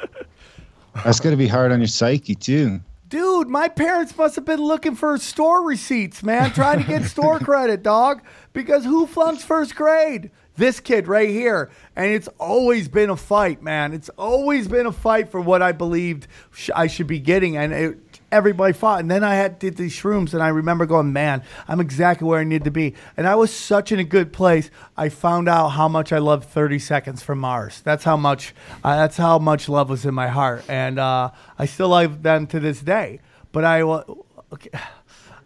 That's going to be hard on your psyche, too. Dude, my parents must have been looking for store receipts, man, trying to get store credit, dog. Because who flunks first grade? This kid right here. And it's always been a fight, man. It's always been a fight for what I believed sh- I should be getting. And it, everybody fought. And then I had did these shrooms, and I remember going, man, I'm exactly where I need to be. And I was such in a good place. I found out how much I loved 30 Seconds from Mars. That's how much. Uh, that's how much love was in my heart, and uh, I still love them to this day. But I, okay,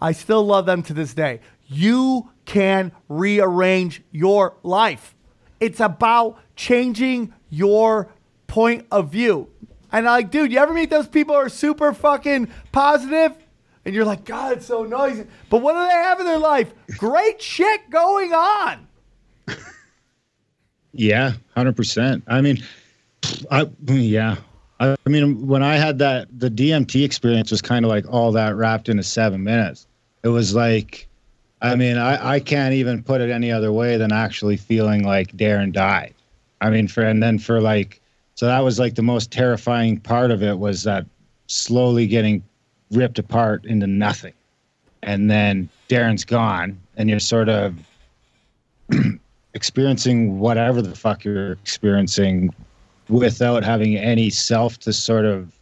I still love them to this day. You can rearrange your life. It's about changing your point of view. And I'm like, dude, you ever meet those people who are super fucking positive? and you're like, God, it's so noisy. But what do they have in their life? Great shit going on. Yeah, hundred percent. I mean, I yeah. I, I mean, when I had that, the DMT experience was kind of like all that wrapped into seven minutes. It was like, I mean, I, I can't even put it any other way than actually feeling like Darren died. I mean, for and then for like, so that was like the most terrifying part of it was that slowly getting ripped apart into nothing, and then Darren's gone, and you're sort of experiencing whatever the fuck you're experiencing without having any self to sort of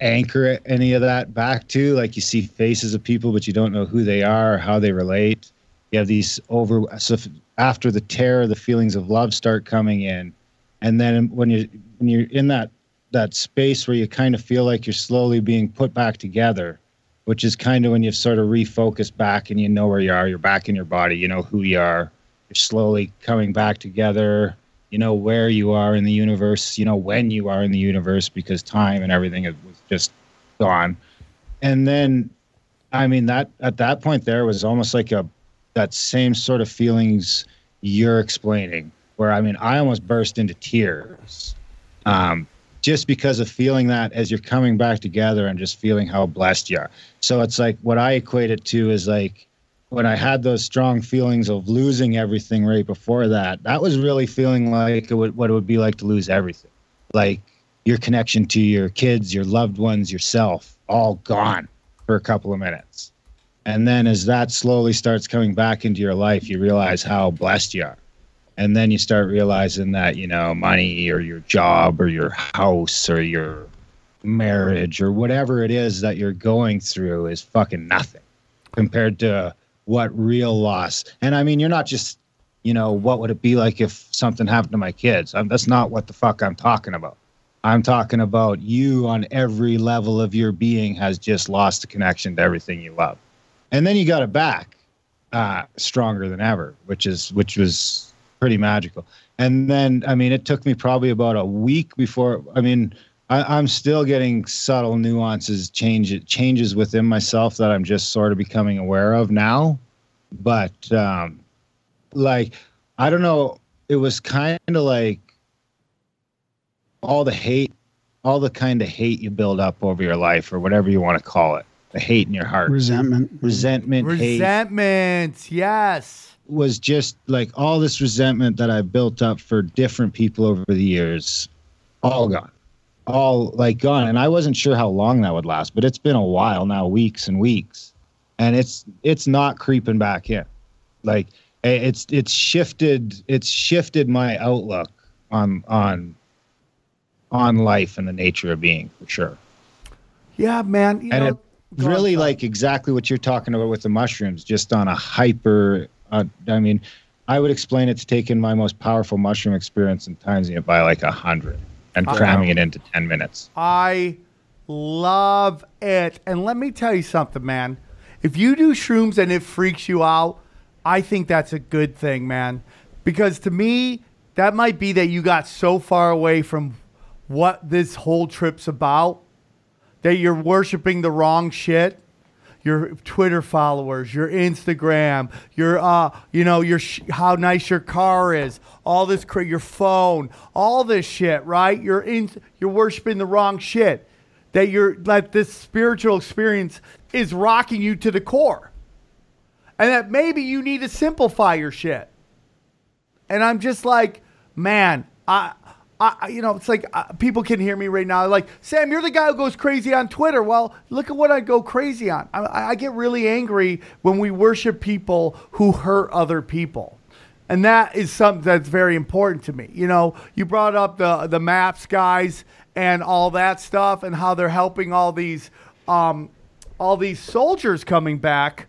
anchor any of that back to. Like you see faces of people, but you don't know who they are or how they relate. You have these over so after the terror, the feelings of love start coming in, and then when you when you're in that that space where you kind of feel like you're slowly being put back together, which is kind of when you've sort of refocused back and you know where you are. You're back in your body. You know who you are. You're slowly coming back together you know where you are in the universe you know when you are in the universe because time and everything was just gone and then i mean that at that point there was almost like a that same sort of feelings you're explaining where i mean i almost burst into tears um, just because of feeling that as you're coming back together and just feeling how blessed you are so it's like what i equate it to is like when I had those strong feelings of losing everything right before that, that was really feeling like it would, what it would be like to lose everything. Like your connection to your kids, your loved ones, yourself, all gone for a couple of minutes. And then as that slowly starts coming back into your life, you realize how blessed you are. And then you start realizing that, you know, money or your job or your house or your marriage or whatever it is that you're going through is fucking nothing compared to what real loss. And I mean, you're not just, you know, what would it be like if something happened to my kids? i that's not what the fuck I'm talking about. I'm talking about you on every level of your being has just lost the connection to everything you love. And then you got it back uh, stronger than ever, which is which was pretty magical. And then, I mean, it took me probably about a week before. I mean, I, I'm still getting subtle nuances, change changes within myself that I'm just sort of becoming aware of now. But um, like, I don't know. It was kind of like all the hate, all the kind of hate you build up over your life, or whatever you want to call it, the hate in your heart, Resentment. resentment, hate Resentment, yes. Was just like all this resentment that I built up for different people over the years, all gone, all like gone. And I wasn't sure how long that would last, but it's been a while now, weeks and weeks, and it's it's not creeping back in. Like it's it's shifted it's shifted my outlook on on on life and the nature of being for sure. Yeah, man. You and know, it really like exactly what you're talking about with the mushrooms, just on a hyper. Uh, I mean, I would explain it to taking my most powerful mushroom experience and times it by like a hundred and cramming it into ten minutes. I love it. And let me tell you something, man. If you do shrooms and it freaks you out, I think that's a good thing, man. Because to me, that might be that you got so far away from what this whole trip's about that you're worshiping the wrong shit. Your Twitter followers, your Instagram, your uh, you know, your sh- how nice your car is, all this, cra- your phone, all this shit, right? You're in, you're worshiping the wrong shit. That you're that this spiritual experience is rocking you to the core, and that maybe you need to simplify your shit. And I'm just like, man, I, I, you know, it's like uh, people can hear me right now. Like, Sam, you're the guy who goes crazy on Twitter. Well, look at what I go crazy on. I, I get really angry when we worship people who hurt other people. And that is something that's very important to me. You know, you brought up the the maps guys and all that stuff and how they're helping all these um, all these soldiers coming back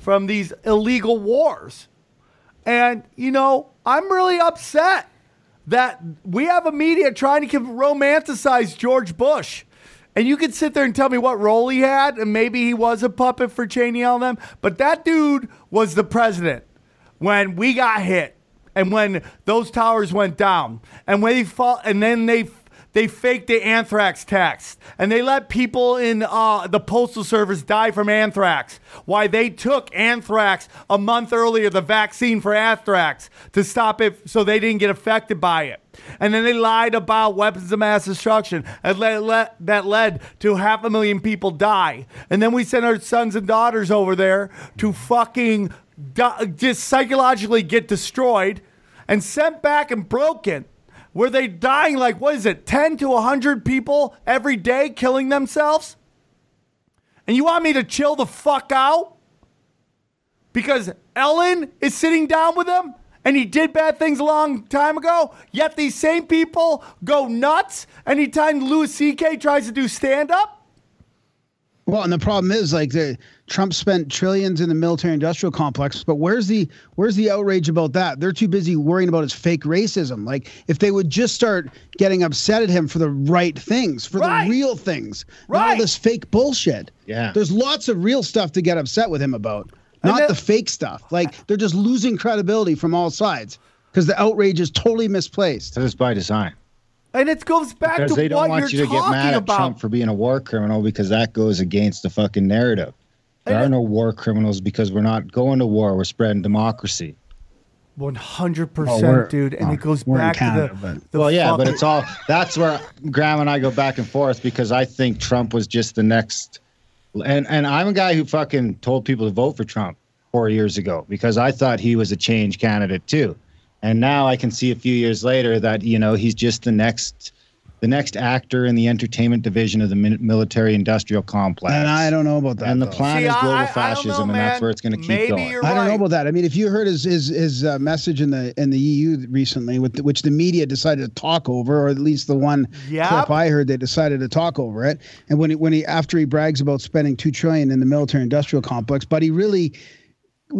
from these illegal wars. And, you know, I'm really upset that we have a media trying to romanticize George Bush. And you could sit there and tell me what role he had, and maybe he was a puppet for Cheney and them, but that dude was the president when we got hit and when those towers went down and when they fall and then they they faked the anthrax test and they let people in uh, the postal service die from anthrax. Why they took anthrax a month earlier, the vaccine for anthrax, to stop it so they didn't get affected by it. And then they lied about weapons of mass destruction and let, let, that led to half a million people die. And then we sent our sons and daughters over there to fucking just psychologically get destroyed and sent back and broken. Were they dying like, what is it, 10 to 100 people every day killing themselves? And you want me to chill the fuck out? Because Ellen is sitting down with him and he did bad things a long time ago, yet these same people go nuts anytime Louis C.K. tries to do stand up? Well, and the problem is like the Trump spent trillions in the military industrial complex, but where's the where's the outrage about that? They're too busy worrying about his fake racism. Like if they would just start getting upset at him for the right things, for Right. the real things, not all this fake bullshit. Yeah. There's lots of real stuff to get upset with him about, not that- the fake stuff. Like they're just losing credibility from all sides because the outrage is totally misplaced. That is by design. And it goes back Because to they don't what want you're you to get talking mad at about. Trump for being a war criminal because that goes against the fucking narrative. There And are it- no war criminals because we're not going to war. We're spreading democracy. One hundred percent, dude, and well, it uh, goes back Canada, to the, but- the well, yeah, but it's all. That's where Graham and I go back and forth because I think Trump was just the next. And and I'm a guy who fucking told people to vote for Trump four years ago because I thought he was a change candidate too, and now I can see a few years later that you know he's just the next. The next actor in the entertainment division of the military-industrial complex, And I don't know about that. and the plan See, is global I- I fascism, know, and that's where it's going to keep Maybe going. you're I don't know about that. I mean, if you heard his his his uh, message in the in the EU recently, with the, which the media decided to talk over, or at least the one Yep. clip I heard, they decided to talk over it. And when he, when he after he brags about spending two trillion in the military industrial complex, but he really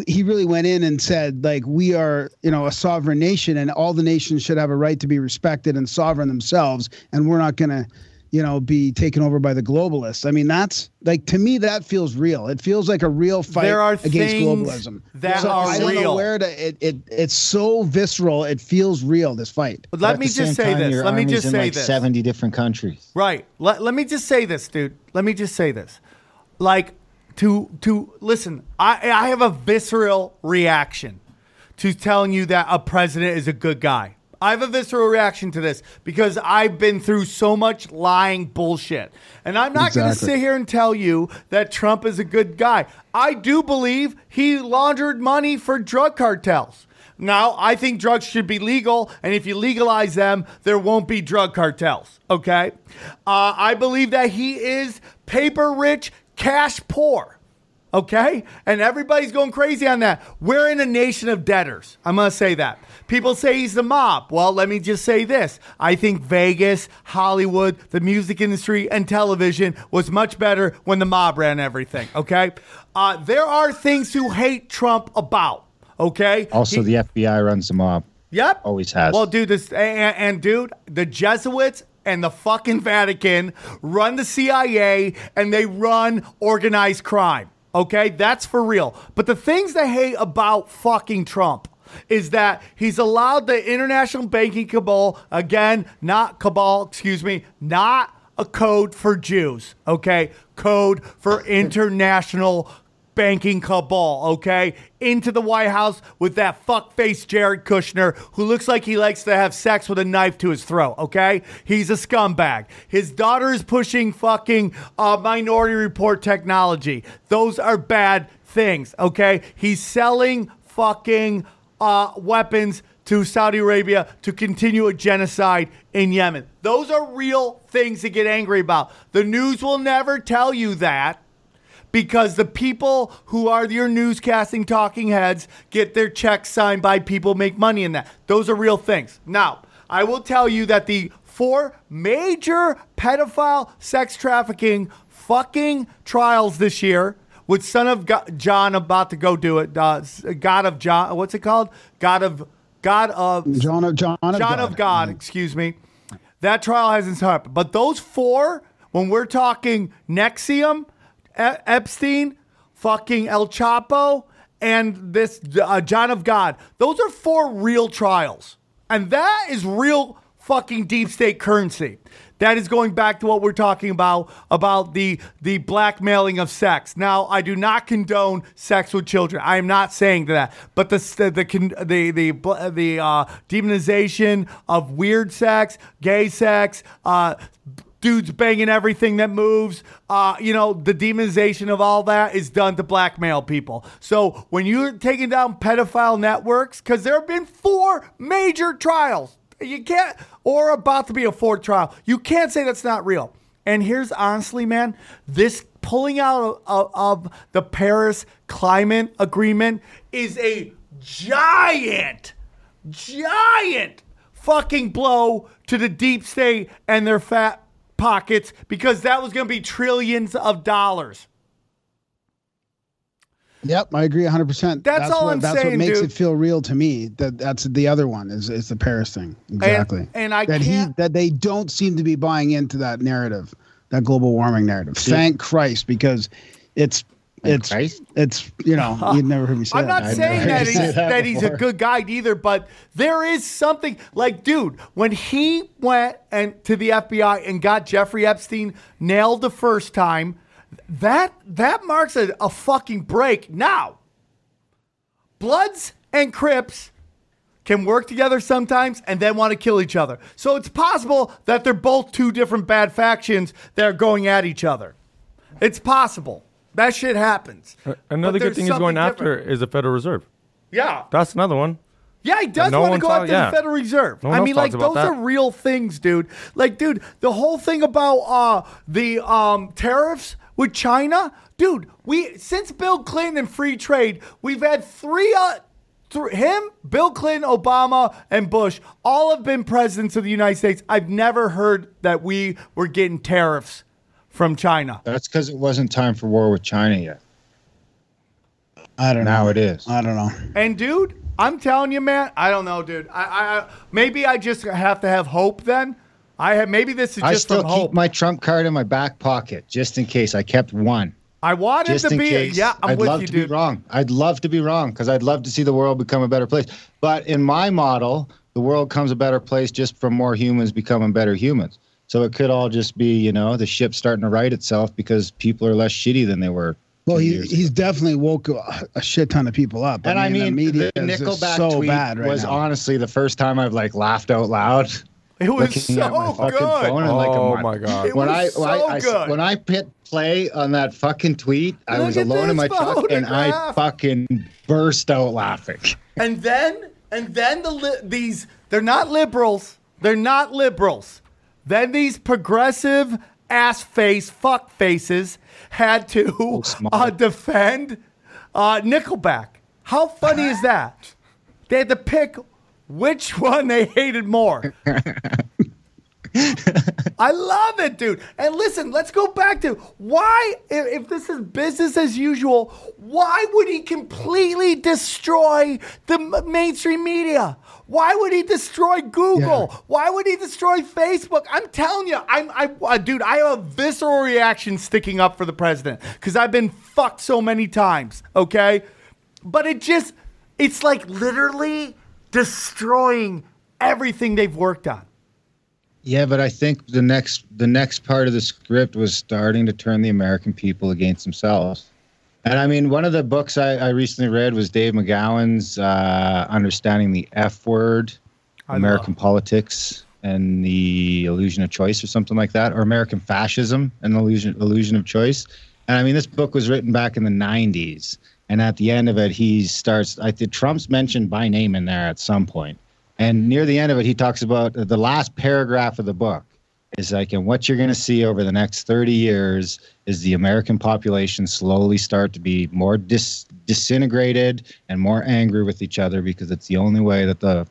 he really went in and said like we are you know a sovereign nation and all the nations should have a right to be respected and sovereign themselves and we're not going to you know be taken over by the globalists i mean that's like to me that feels real it feels like a real fight There are against globalism that so are i don't know real. where to it, it it's so visceral it feels real this fight But But let at me just say time, this. Let me just in say like this. Seventy different countries. Right. Let, let me just say this, dude. Let me just say this. Like to to listen, I I have a visceral reaction to telling you that a president is a good guy. I have a visceral reaction to this because I've been through so much lying bullshit. And I'm not going to sit here and tell you that Trump is a good guy. I do believe he laundered money for drug cartels. Now, I think drugs should be legal, and if you legalize them, there won't be drug cartels. Okay? Uh, I believe that he is paper rich, cash poor. Okay? And everybody's going crazy on that. We're in a nation of debtors. I'm going to say that. People say he's the mob. Well, let me just say this. I think Vegas, Hollywood, the music industry, and television was much better when the mob ran everything. Okay? Uh, there are things to hate Trump about. Okay? Also, He- the FBI runs the mob. Yep. Always has. Well, dude, this and, and dude, the Jesuits and the fucking Vatican run the CIA and they run organized crime. Okay, that's for real. But the things they hate about fucking Trump is that he's allowed the international banking cabal again, not cabal, excuse me, not a code for Jews. Okay, code for international banking cabal, okay? Into the White House with that fuckface Jared Kushner, who looks like he likes to have sex with a knife to his throat, okay? He's a scumbag. His daughter is pushing fucking uh, minority report technology. Those are bad things, okay? He's selling fucking uh, weapons to Saudi Arabia to continue a genocide in Yemen. Those are real things to get angry about. The news will never tell you that because the people who are your newscasting talking heads get their checks signed by people make money in that. Those are real things. Now, I will tell you that the four major pedophile sex trafficking fucking trials this year with son of Go- John about to go do it. Uh, God of John, what's it called? God of God of John of John of John God. of God, excuse me. That trial hasn't happened. But those four, when we're talking NXIVM, Epstein, fucking El Chapo, and this uh, John of God, those are four real trials. And that is real fucking deep state currency. That is going back to what we're talking about about the the blackmailing of sex. Now, I do not condone sex with children. I am not saying that, but the the the the the, the uh, demonization of weird sex, gay sex, uh, dudes banging everything that moves. Uh, you know, the demonization of all that is done to blackmail people. So when you're taking down pedophile networks, because there have been four major trials, you can't, or about to be a fourth trial, you can't say that's not real. And here's honestly, man, this pulling out of, of the Paris Climate Agreement is a giant, giant fucking blow to the deep state and their fat pockets because that was going to be trillions of dollars. Yep, I agree 100%. That's all what, I'm That's saying, what makes dude. it feel real to me. That that's the other one is is the Paris thing. Exactly. and I that can't- he that they don't seem to be buying into that narrative, that global warming narrative. Thank Christ because it's it's Christ? it's you know, you'd never heard me say I'm that. not saying that he's, that that he's a good guy either, but there is something like, dude, when he went and to the FBI and got Jeffrey Epstein nailed the first time, that that marks a, a fucking break. Now, Bloods and Crips can work together sometimes and then want to kill each other. So it's possible that they're both two different bad factions that are going at each other. It's possible. That shit happens. Another good thing he's going after different. is the Federal Reserve. Yeah. That's another one. Yeah, he does no want to go after yeah. the Federal Reserve. No I mean, like those that. are real things, dude. Like, dude, the whole thing about uh the um tariffs with China, dude. We since Bill Clinton and free trade, we've had three. Uh, th- him, Bill Clinton, Obama, and Bush all have been presidents of the United States. I've never heard that we were getting tariffs from China. That's because it wasn't time for war with China yet. I don't know. Now it is. I don't know. And dude, I'm telling you, man, I don't know, dude. I, I maybe I just have to have hope. Then I have maybe this is I just still from keep hope. my trump card in my back pocket just in case. I kept one. I wanted Just to in be. case. Yeah, I'm I'd with love you, to dude. be wrong. I'd love to be wrong because I'd love to see the world become a better place. But in my model, the world comes a better place just from more humans becoming better humans. So it could all just be, you know, the ship starting to right itself because people are less shitty than they were. Well, two he, he's definitely woke a, a shit ton of people up. And I mean, the media the is Nickelback so tweet bad right was now. honestly the first time I've like laughed out loud. It was looking at my so fucking good. phone in like a Oh my god. It when was I, so when I, I- when I hit play on that fucking tweet, I was alone in my this truck and I fucking burst out laughing. And then, and then the li- these they're not liberals. They're not liberals. Then these progressive ass face fuck faces had to uh, defend uh, Nickelback. How funny is that? They had to pick which one they hated more. I love it, dude. And listen, let's go back to why, if, if this is business as usual, why would he completely destroy the m- mainstream media? Why would he destroy Google? Yeah. Why would he destroy Facebook? I'm telling you, I'm, I, uh, dude, I have a visceral reaction sticking up for the president because I've been fucked so many times. Okay, but it just, it's like literally destroying everything they've worked on. Yeah, but I think the next the next part of the script was starting to turn the American people against themselves. And I mean, one of the books I, I recently read was Dave McGowan's uh, "Understanding the F Word: I American Politics and the Illusion of Choice" or something like that, or American Fascism and the Illusion Illusion of Choice. And I mean, this book was written back in the '90s, and at the end of it, he starts. I think Trump's mentioned by name in there at some point. And near the end of it, he talks about the last paragraph of the book is like, and what you're going to see over the next 30 years is the American population slowly start to be more dis- disintegrated and more angry with each other because it's the only way that the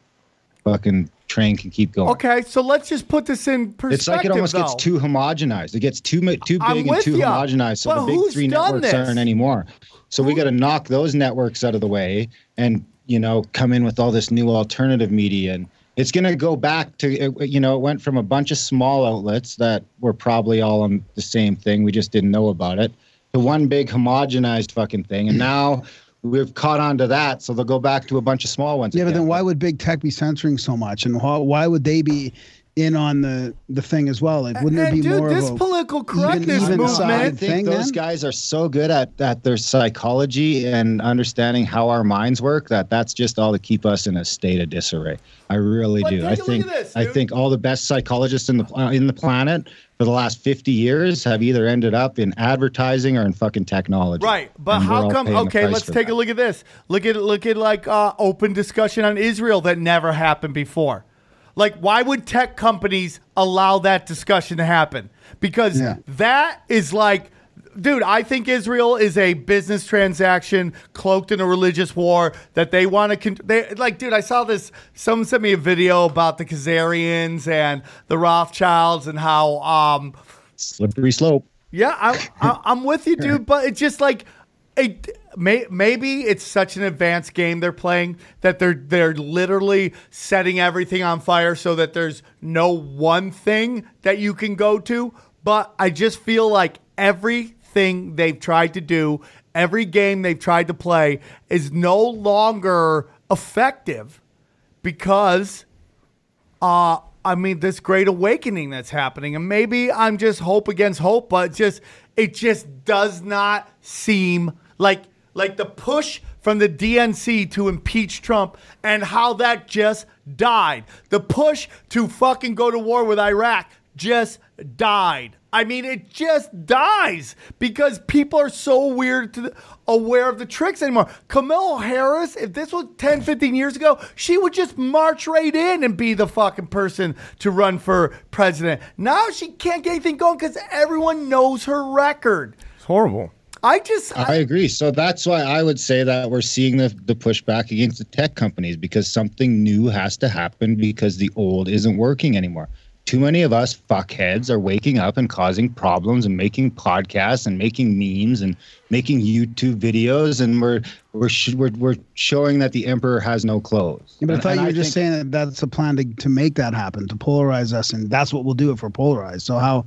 fucking train can keep going. Okay, so let's just put this in perspective. It's like it almost though. gets too homogenized. It gets too too I'm big and too ya. homogenized. So But the big three networks this? aren't anymore. So we got to knock those networks out of the way and you know come in with all this new alternative media. And it's going to go back to it- you know it went from a bunch of small outlets that were probably all on the same thing we just didn't know about it to one big homogenized fucking thing. And now we've caught on to that, so they'll go back to a bunch of small ones. Yeah, but then why would big tech be censoring so much, and why, why would they be in on the the thing as well? Like, wouldn't there And be dude, more this of a political correctness even movement. I think thing? those Then? guys are so good at, at their psychology and understanding how our minds work that that's just all to keep us in a state of disarray. I really But do. take I a look think this, I think all the best psychologists in the pla- in the planet for the last 50 years have either ended up in advertising or in fucking technology. Right, but how come? Okay, let's take that. a look at this. Look at look at like uh, open discussion on Israel that never happened before. Like, why would tech companies allow that discussion to happen? Because Yeah. that is like, dude, I think Israel is a business transaction cloaked in a religious war that they want to. Con- they like, dude, I saw this. Someone sent me a video about the Khazarians and the Rothschilds and how. um Slippery slope. yeah, I, I, I'm with you, dude. But it's just like, it, may, maybe it's such an advanced game they're playing that they're they're literally setting everything on fire so that there's no one thing that you can go to. But I just feel like everything they've tried to do, every game they've tried to play, is no longer effective because uh, I mean, this great awakening that's happening, and maybe I'm just hope against hope, but just it just does not seem like like the push from the DNC to impeach Trump and how that just died. The push to fucking go to war with Iraq just died. I mean, it just dies because people are so weird to the, aware of the tricks anymore. Kamala Harris, if this was 10, 15 years ago, she would just march right in and be the fucking person to run for president. Now she can't get anything going because everyone knows her record. It's horrible. I just, I agree. So that's why I would say that we're seeing the, the pushback against the tech companies because something new has to happen because the old isn't working anymore. Too many of us fuckheads are waking up and causing problems and making podcasts and making memes and making YouTube videos, and we're we're sh- we're, we're showing that the emperor has no clothes. Yeah, but I thought and you were just think- saying that that's a plan to, to make that happen, to polarize us, and that's what we'll do if we're polarized. So how?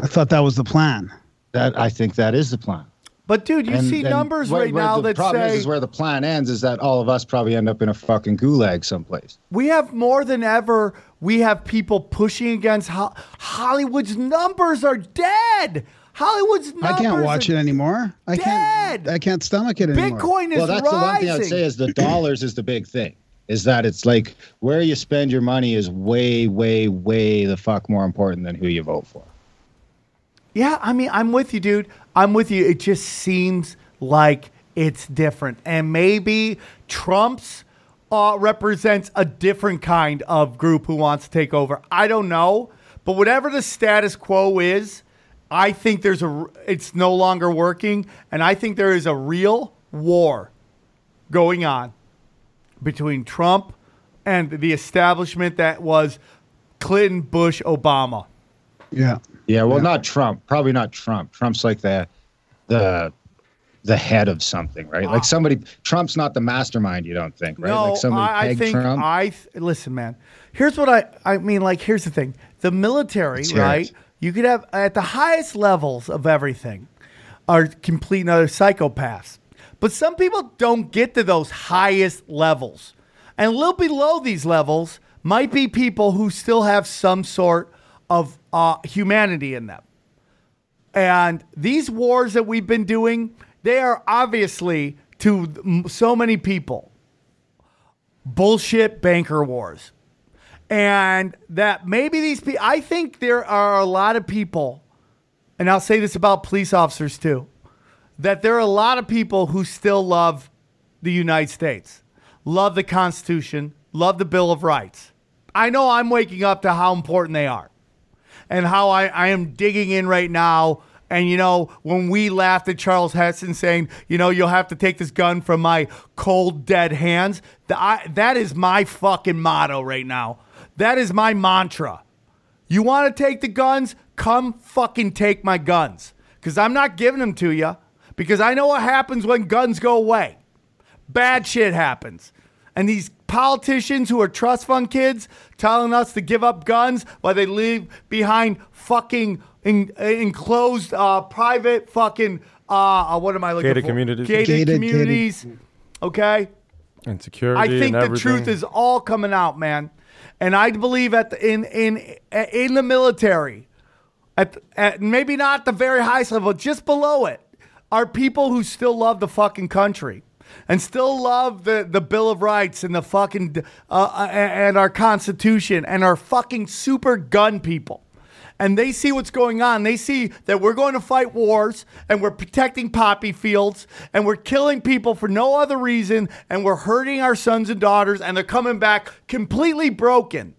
I thought that was the plan. That I think that is the plan. but dude, you And- see and numbers where- right where now the that problem say is, is where the plan ends is that all of us probably end up in a fucking gulag someplace. we have more than ever. We have people pushing against Ho- Hollywood's numbers are dead. Hollywood's numbers I can't watch it anymore. I can't. dead. I can't stomach it anymore. Bitcoin is well, that's the one thing I'd say is the dollars is the big thing. Is that it's like where you spend your money is way, way, way the fuck more important than who you vote for. Yeah, I mean, I'm with you, dude. I'm with you. It just seems like it's different. And maybe Trump's uh, represents a different kind of group who wants to take over. I don't know. But whatever the status quo is, I think there's a it's no longer working and I think there is a real war going on between Trump and the establishment that was Clinton, Bush, Obama. Yeah. Yeah, well, not Trump. Probably not Trump. Trump's like the the the head of something, right? Like uh, somebody. Trump's not the mastermind. You don't think, right? No, like somebody I, I think Trump. I th- listen, man. Here's what I I mean. Like, here's the thing: the military, right? You could have at the highest levels of everything are complete and utter psychopaths, but some people don't get to those highest levels, and a little below these levels might be people who still have some sort of uh, humanity in them. And these wars that we've been doing, they are obviously to so many people bullshit banker wars. And that maybe these people, I think there are a lot of people, and I'll say this about police officers too, that there are a lot of people who still love the United States, love the Constitution, love the Bill of Rights. I know I'm waking up to how important they are and how I, I am digging in right now. And you know, when we laughed at Charles Heston saying, you know, you'll have to take this gun from my cold, dead hands, I, that is my fucking motto right now. That is my mantra. You want to take the guns? Come fucking take my guns. Because I'm not giving them to you. Because I know what happens when guns go away. Bad shit happens. And these politicians who are trust fund kids telling us to give up guns while they leave behind fucking en- enclosed uh, private fucking uh, uh, what am I looking Gated for? communities. Gated, Gated, communities. Okay. And security. I think and the truth is all coming out, man. And I believe at the, in in in the military, at, at maybe not the very highest level, just below it, are people who still love the fucking country and still love the, the Bill of Rights and the fucking uh, uh, and our Constitution and our fucking super gun people. And they see what's going on. They see that we're going to fight wars and we're protecting poppy fields and we're killing people for no other reason and we're hurting our sons and daughters and they're coming back completely broken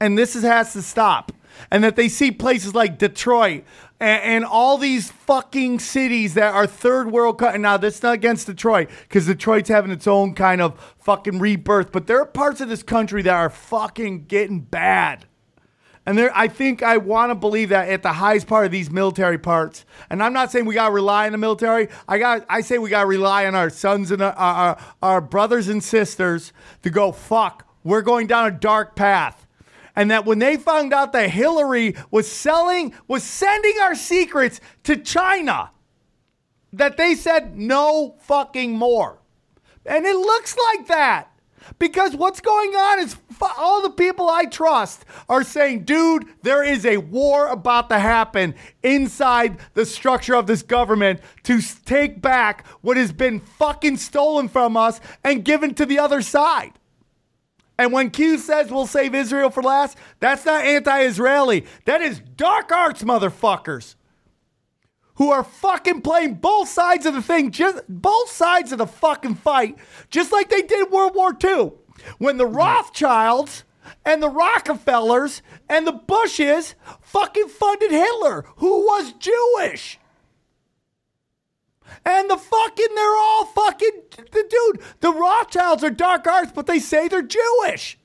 and this is, has to stop. And that they see places like Detroit and, and all these fucking cities that are third world. Co- now, that's not against Detroit because Detroit's having its own kind of fucking rebirth, but there are parts of this country that are fucking getting bad. And there, I think I want to believe that at the highest part of these military parts. And I'm not saying we got to rely on the military. I got, I say we got to rely on our sons and uh, our, our, our brothers and sisters to go, fuck, we're going down a dark path. And that when they found out that Hillary was selling, was sending our secrets to China, that they said no fucking more. And it looks like that. Because what's going on is all the people I trust are saying, dude, there is a war about to happen inside the structure of this government to take back what has been fucking stolen from us and given to the other side. And when Q says we'll save Israel for last, that's not anti Israeli. That is dark arts, motherfuckers who are fucking playing both sides of the thing, just both sides of the fucking fight, just like they did World War II. When the mm-hmm. Rothschilds and the Rockefellers and the Bushes fucking funded Hitler, who was Jewish. And the fucking, they're all fucking, the dude, the Rothschilds are dark arts, but they say they're Jewish.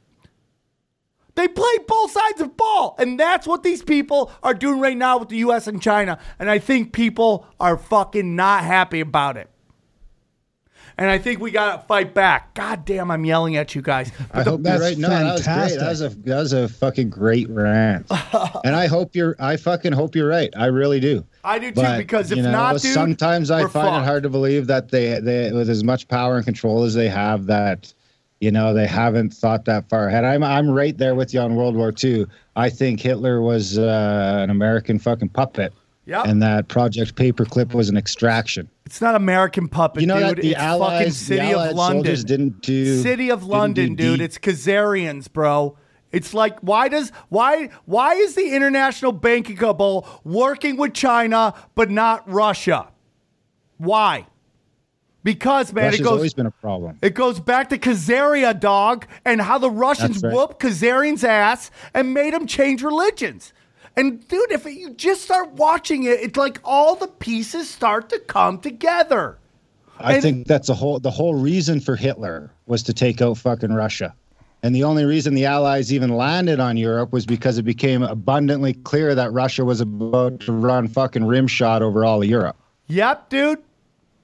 They play both sides of ball, and that's what these people are doing right now with the U.S. and China. And I think people are fucking not happy about it. And I think we gotta fight back. God damn, I'm yelling at you guys. I hope you're right. No, that was great. That was a that was a fucking great rant. and I hope you're. I fucking hope you're right. I really do. I do too, But, because if you know, not, dude, sometimes I find fucked. it hard to believe that they, they, with as much power and control as they have, that you know they haven't thought that far ahead. I'm I'm right there with you on World War II. I think Hitler was uh, an American fucking puppet, Yep. and that Project Paperclip was an extraction. It's not American puppet, You know dude. that the it's fucking Allies, the City Allied of London. didn't do City of London, do dude. deep- It's Khazarians, bro. It's like why does why why is the international banking cabal working with China but not Russia? Why? Because man, Russia's it goes always been a problem. it goes back to Khazaria, dog, and how the Russians right. whooped Khazarian's ass and made him change religions. And dude, if you just start watching it, it's like all the pieces start to come together. I And- think that's the whole the whole reason for Hitler was to take out fucking Russia. And the only reason the Allies even landed on Europe was because it became abundantly clear that Russia was about to run fucking rimshot over all of Europe. Yep, dude.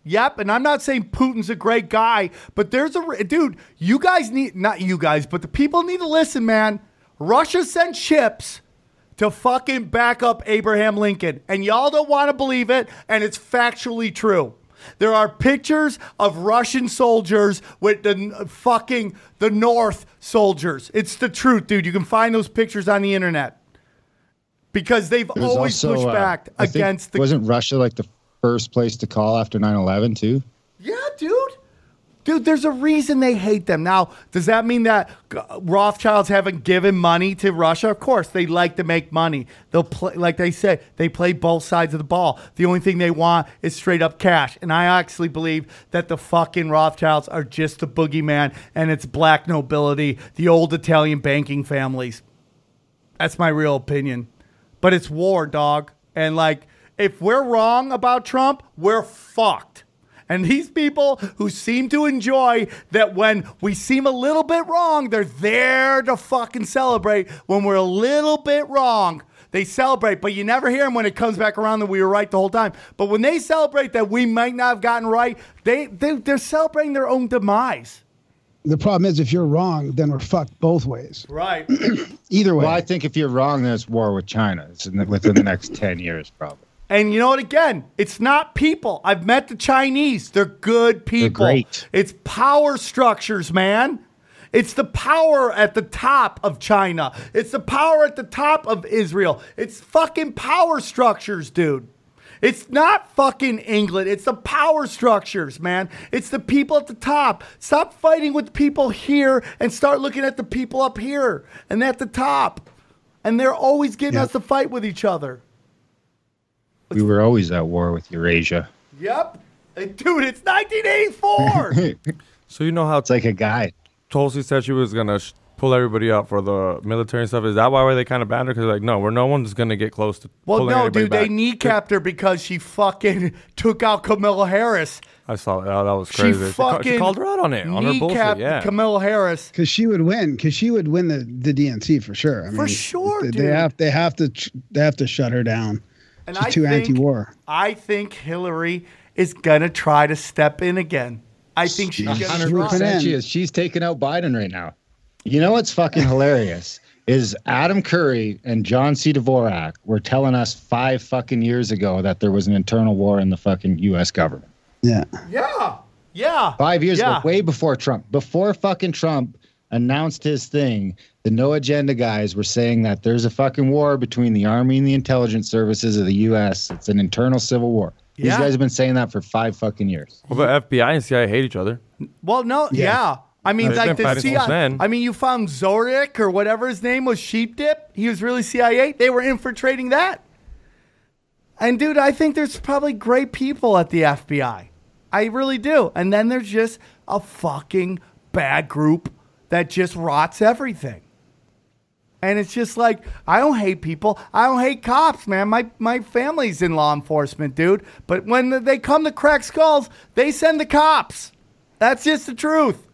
Yep, and I'm not saying Putin's a great guy, but there's a dude. You guys need not you guys, but the people need to listen, man. Russia sent ships to fucking back up Abraham Lincoln, and y'all don't want to believe it, and it's factually true. There are pictures of Russian soldiers with the fucking the North soldiers. It's the truth, dude. You can find those pictures on the internet because they've always also, pushed uh, back against the Wasn't Russia like the first place to call after 9/11 too? Yeah, dude. Dude, there's a reason they hate them. Now, does that mean that Rothschilds haven't given money to Russia? Of course, they like to make money. They'll play, like they say, they play both sides of the ball. The only thing they want is straight up cash. And I actually believe that the fucking Rothschilds are just the boogeyman and it's black nobility, the old Italian banking families. That's my real opinion. But it's war, dog. And like, if we're wrong about Trump, we're fucked. And these people who seem to enjoy that when we seem a little bit wrong, they're there to fucking celebrate. When we're a little bit wrong, they celebrate, but you never hear them when it comes back around that we were right the whole time. But when they celebrate that we might not have gotten right, they, they they're celebrating their own demise. The problem is, if you're wrong, then we're fucked both ways. Right. Either way. Well, I think if you're wrong, there's war with China. It's in the, within the next 10 years, probably. And you know what? Again, it's not people. I've met the Chinese. They're good people. great. It's power structures, man. It's the power at the top of China. It's the power at the top of Israel. It's fucking power structures, dude. It's not fucking England. It's the power structures, man. It's the people at the top. Stop fighting with people here and start looking at the people up here and at the top. And they're always getting us to fight with each other. We were always at war with Eurasia. Yep. Hey, Dude, it's 1984. So you know how It's like a guy. Tulsi said she was gonna sh- pull everybody out for the military and stuff. Is that why they kind of banned her? Because like, no, we're no one's gonna get close to. well, no, anybody dude, they back. kneecapped her because she fucking took out Kamala Harris. I saw that. Oh, that was crazy. She She, fucking she called her out on it on her bullshit. kneecapped Yeah. Kamala Harris. Because she would win. Because she would win the, the DNC for sure. I For sure, they, dude. They have they have to they have to shut her down. And She's I too think, anti-war. I think Hillary is gonna try to step in again. I think she's She's gonna hundred try. percent. 100% she is. She's taking out Biden right now. You know what's fucking hilarious is Adam Curry and John C. Dvorak were telling us five fucking years ago that there was an internal war in the fucking U.S. government. Yeah. Yeah. Yeah. Five years yeah. ago, way before Trump, before fucking Trump announced his thing, the no agenda guys were saying that there's a fucking war between the army and the intelligence services of the U.S. It's an internal civil war. These guys have been saying that for five fucking years. Well, but FBI and CIA hate each other. Well, no, yeah. Yeah. I mean, They've like the CIA. then. I mean, you found Zodiac or whatever his name was, Sheep Dip. He was really CIA. They were infiltrating that. And dude, I think there's probably great people at the FBI. I really do. And then there's just a fucking bad group that just rots everything. And it's just like I don't hate people. I don't hate cops, man. My my family's in law enforcement, dude. But when they come to crack skulls, they send the cops. That's just the truth.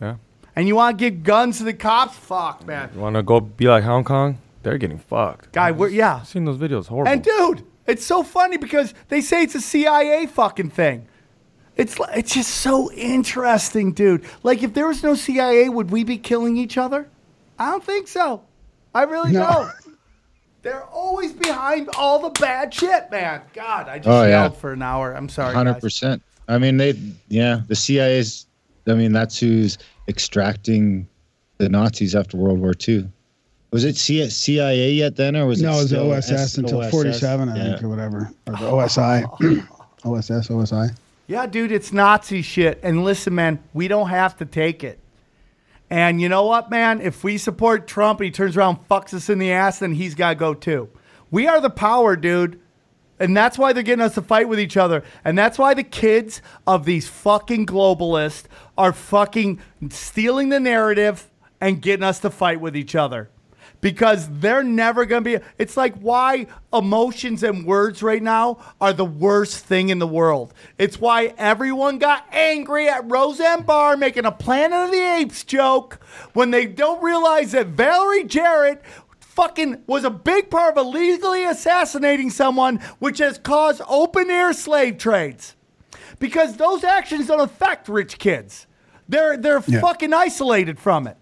Yeah. And you want to give guns to the cops? Fuck, man. You want to go be like Hong Kong? They're getting fucked. Guy, we're, yeah. I've seen those videos. Horrible. And dude, it's so funny because they say it's a CIA fucking thing. It's it's just so interesting, dude. Like if there was no CIA, would we be killing each other? I don't think so. I really No. don't. They're always behind all the bad shit, man. God, I just Oh, yeah. yelled for an hour. I'm sorry. Hundred percent. I mean, they, yeah, the CIA's. I mean, that's who's extracting the Nazis after World War II. Was it CIA yet then, or was no, it it was still OSS S- until OSS? 47, I Yeah. think, or whatever. Or the OSI. OSS, OSI. Yeah, dude, it's Nazi shit. And listen, man, we don't have to take it. And you know what, man? If we support Trump and he turns around fucks us in the ass, then he's got to go too. We are the power, dude. And that's why they're getting us to fight with each other. And that's why the kids of these fucking globalists are fucking stealing the narrative and getting us to fight with each other. Because they're never going to be. It's like why emotions and words right now are the worst thing in the world. It's why everyone got angry at Roseanne Barr making a Planet of the Apes joke when they don't realize that Valerie Jarrett fucking was a big part of illegally assassinating someone, which has caused open air slave trades. Because those actions don't affect rich kids. They're they're Yeah. fucking isolated from it.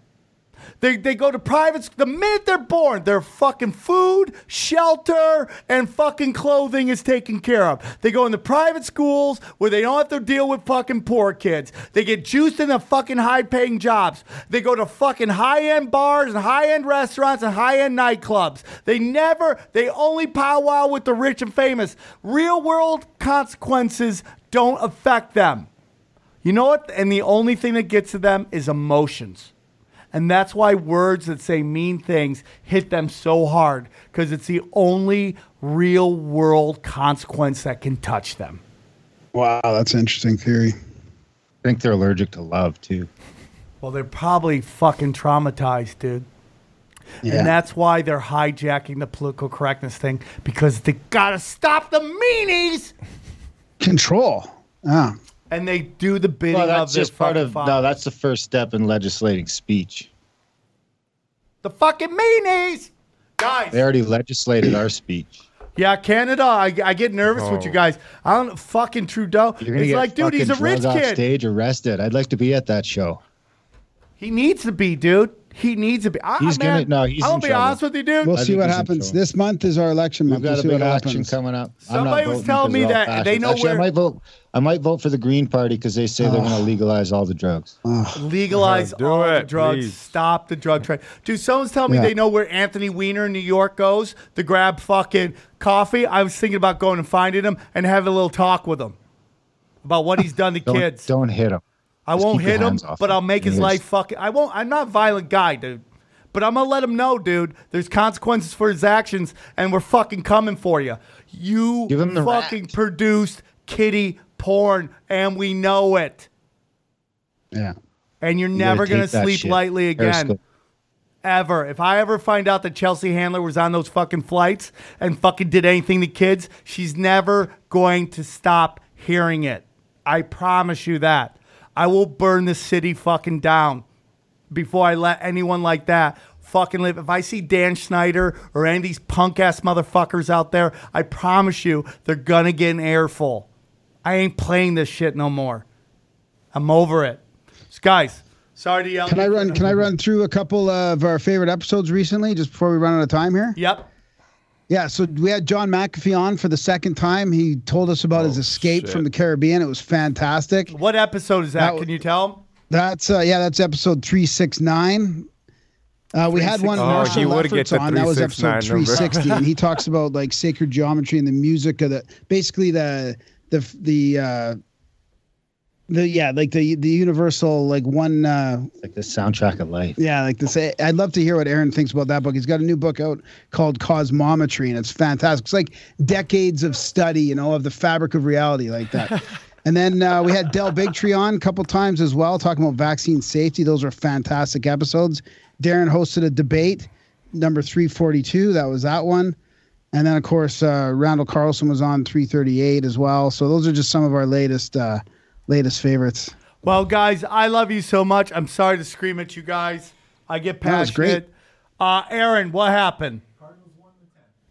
They, they go to private the minute they're born, their fucking food, shelter, and fucking clothing is taken care of. They go into private schools where they don't have to deal with fucking poor kids. They get juiced into fucking high paying jobs. They go to fucking high end bars and high end restaurants and high end nightclubs. They never, they only powwow with the rich and famous. Real world consequences don't affect them. You know what? And the only thing that gets to them is emotions. And that's why words that say mean things hit them so hard because it's the only real world consequence that can touch them. Wow, that's an interesting theory. I think they're allergic to love too. Well, they're probably fucking traumatized, dude. Yeah. And that's why they're hijacking the political correctness thing because they gotta stop the meanies. Control. Ah. And they do the bidding Well, of that's their just part of father. no. That's the first step in legislating speech. the fucking meanies, guys. They already legislated our speech. Yeah, Canada. I, I get nervous with you Oh. guys. I don't fucking Trudeau. You're gonna It's get like, dude, he's a rich drugged off kid. stage, arrested. I'd like to be at that show. He needs to be, dude. He needs to be. I, He's man, gonna- no, he's I'm in be trouble. honest with you, dude. We'll I see what happens. This month is our election We've month. We'll got a see big election happens. coming up. Somebody was telling me they're all that they know Actually, where- I might vote. I might vote for the Green Party because they say they're going to legalize all the drugs. legalize uh, Do all the drugs. please. Stop the drug trade. Dude, someone's telling me Yeah. they know where Anthony Weiner in New York goes to grab fucking coffee. I was thinking about going and finding him and having a little talk with him about what he's done to Don't, kids. don't hit him. I Just won't hit him, but him. I'll make his life fucking. I won't. I'm not a violent guy, dude. But I'm gonna let him know, dude. There's consequences for his actions, and we're fucking coming for you. You Give him the fucking rat. produced kitty porn, and we know it. Yeah. And you're You never gonna sleep shit. lightly again. Ever. If I ever find out that Chelsea Handler was on those fucking flights and fucking did anything to kids, she's never going to stop hearing it. I promise you that. I will burn the city fucking down before I let anyone like that fucking live. If I see Dan Schneider or any of these punk ass motherfuckers out there, I promise you they're gonna get an airful. I ain't playing this shit no more. I'm over it. Guys, sorry to yell. Can I run? Can I run through a couple of our favorite episodes recently, just before we run out of time here? Yep. Yeah, so we had John McAfee on for the second time. He told us about his escape shit. from the Caribbean. It was fantastic. What episode is that? That Can you tell? That's uh, yeah, that's episode three six nine. Uh, we had one Oh, Marshall he would Lefferts get the on. That was episode 369 three number. sixty, and he talks about like sacred geometry and the music of the basically the the the uh, the yeah like the the universal like one uh, Like the soundtrack of life. yeah, like to say, I'd love to hear what Aaron thinks about that book. He's got a new book out called Cosmometry, and it's fantastic. It's like decades of study, you know, of the fabric of reality, like that. and then uh, we had Del Bigtree on a couple times as well, talking about vaccine safety. Those are fantastic episodes. Darren hosted a debate, number 342. That was that one. And then, of course, uh, Randall Carlson was on 338 as well. So those are just some of our latest uh, latest favorites. Well, guys, I love you so much. I'm sorry to scream at you guys. I get No, it's great. passionate. Uh, Aaron, what happened?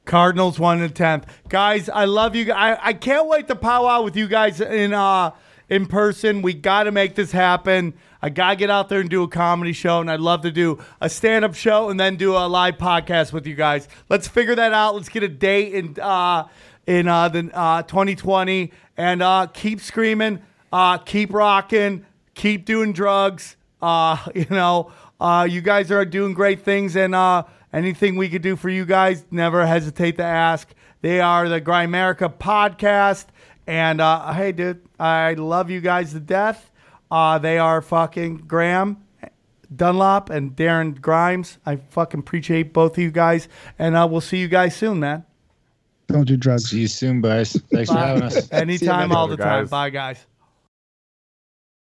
Cardinals won the tenth. Guys, I love you. I, I can't wait to powwow with you guys in uh in person. We got to make this happen. I gotta get out there and do a comedy show, and I'd love to do a stand up show and then do a live podcast with you guys. Let's figure that out. Let's get a date in uh in uh the uh 2020 and uh keep screaming, uh keep rocking, keep doing drugs. Uh, you know, uh, you guys are doing great things, and uh, anything we could do for you guys, never hesitate to ask. They are the Grimerica podcast, and uh, hey, dude, I love you guys to death. Uh, they are fucking Graham Dunlop and Darren Grimes. I fucking appreciate both of you guys, and uh, we'll see you guys soon, man. Don't do drugs. See you soon, guys. Thanks for having us. Anytime, buddy. all the time. Bye, guys.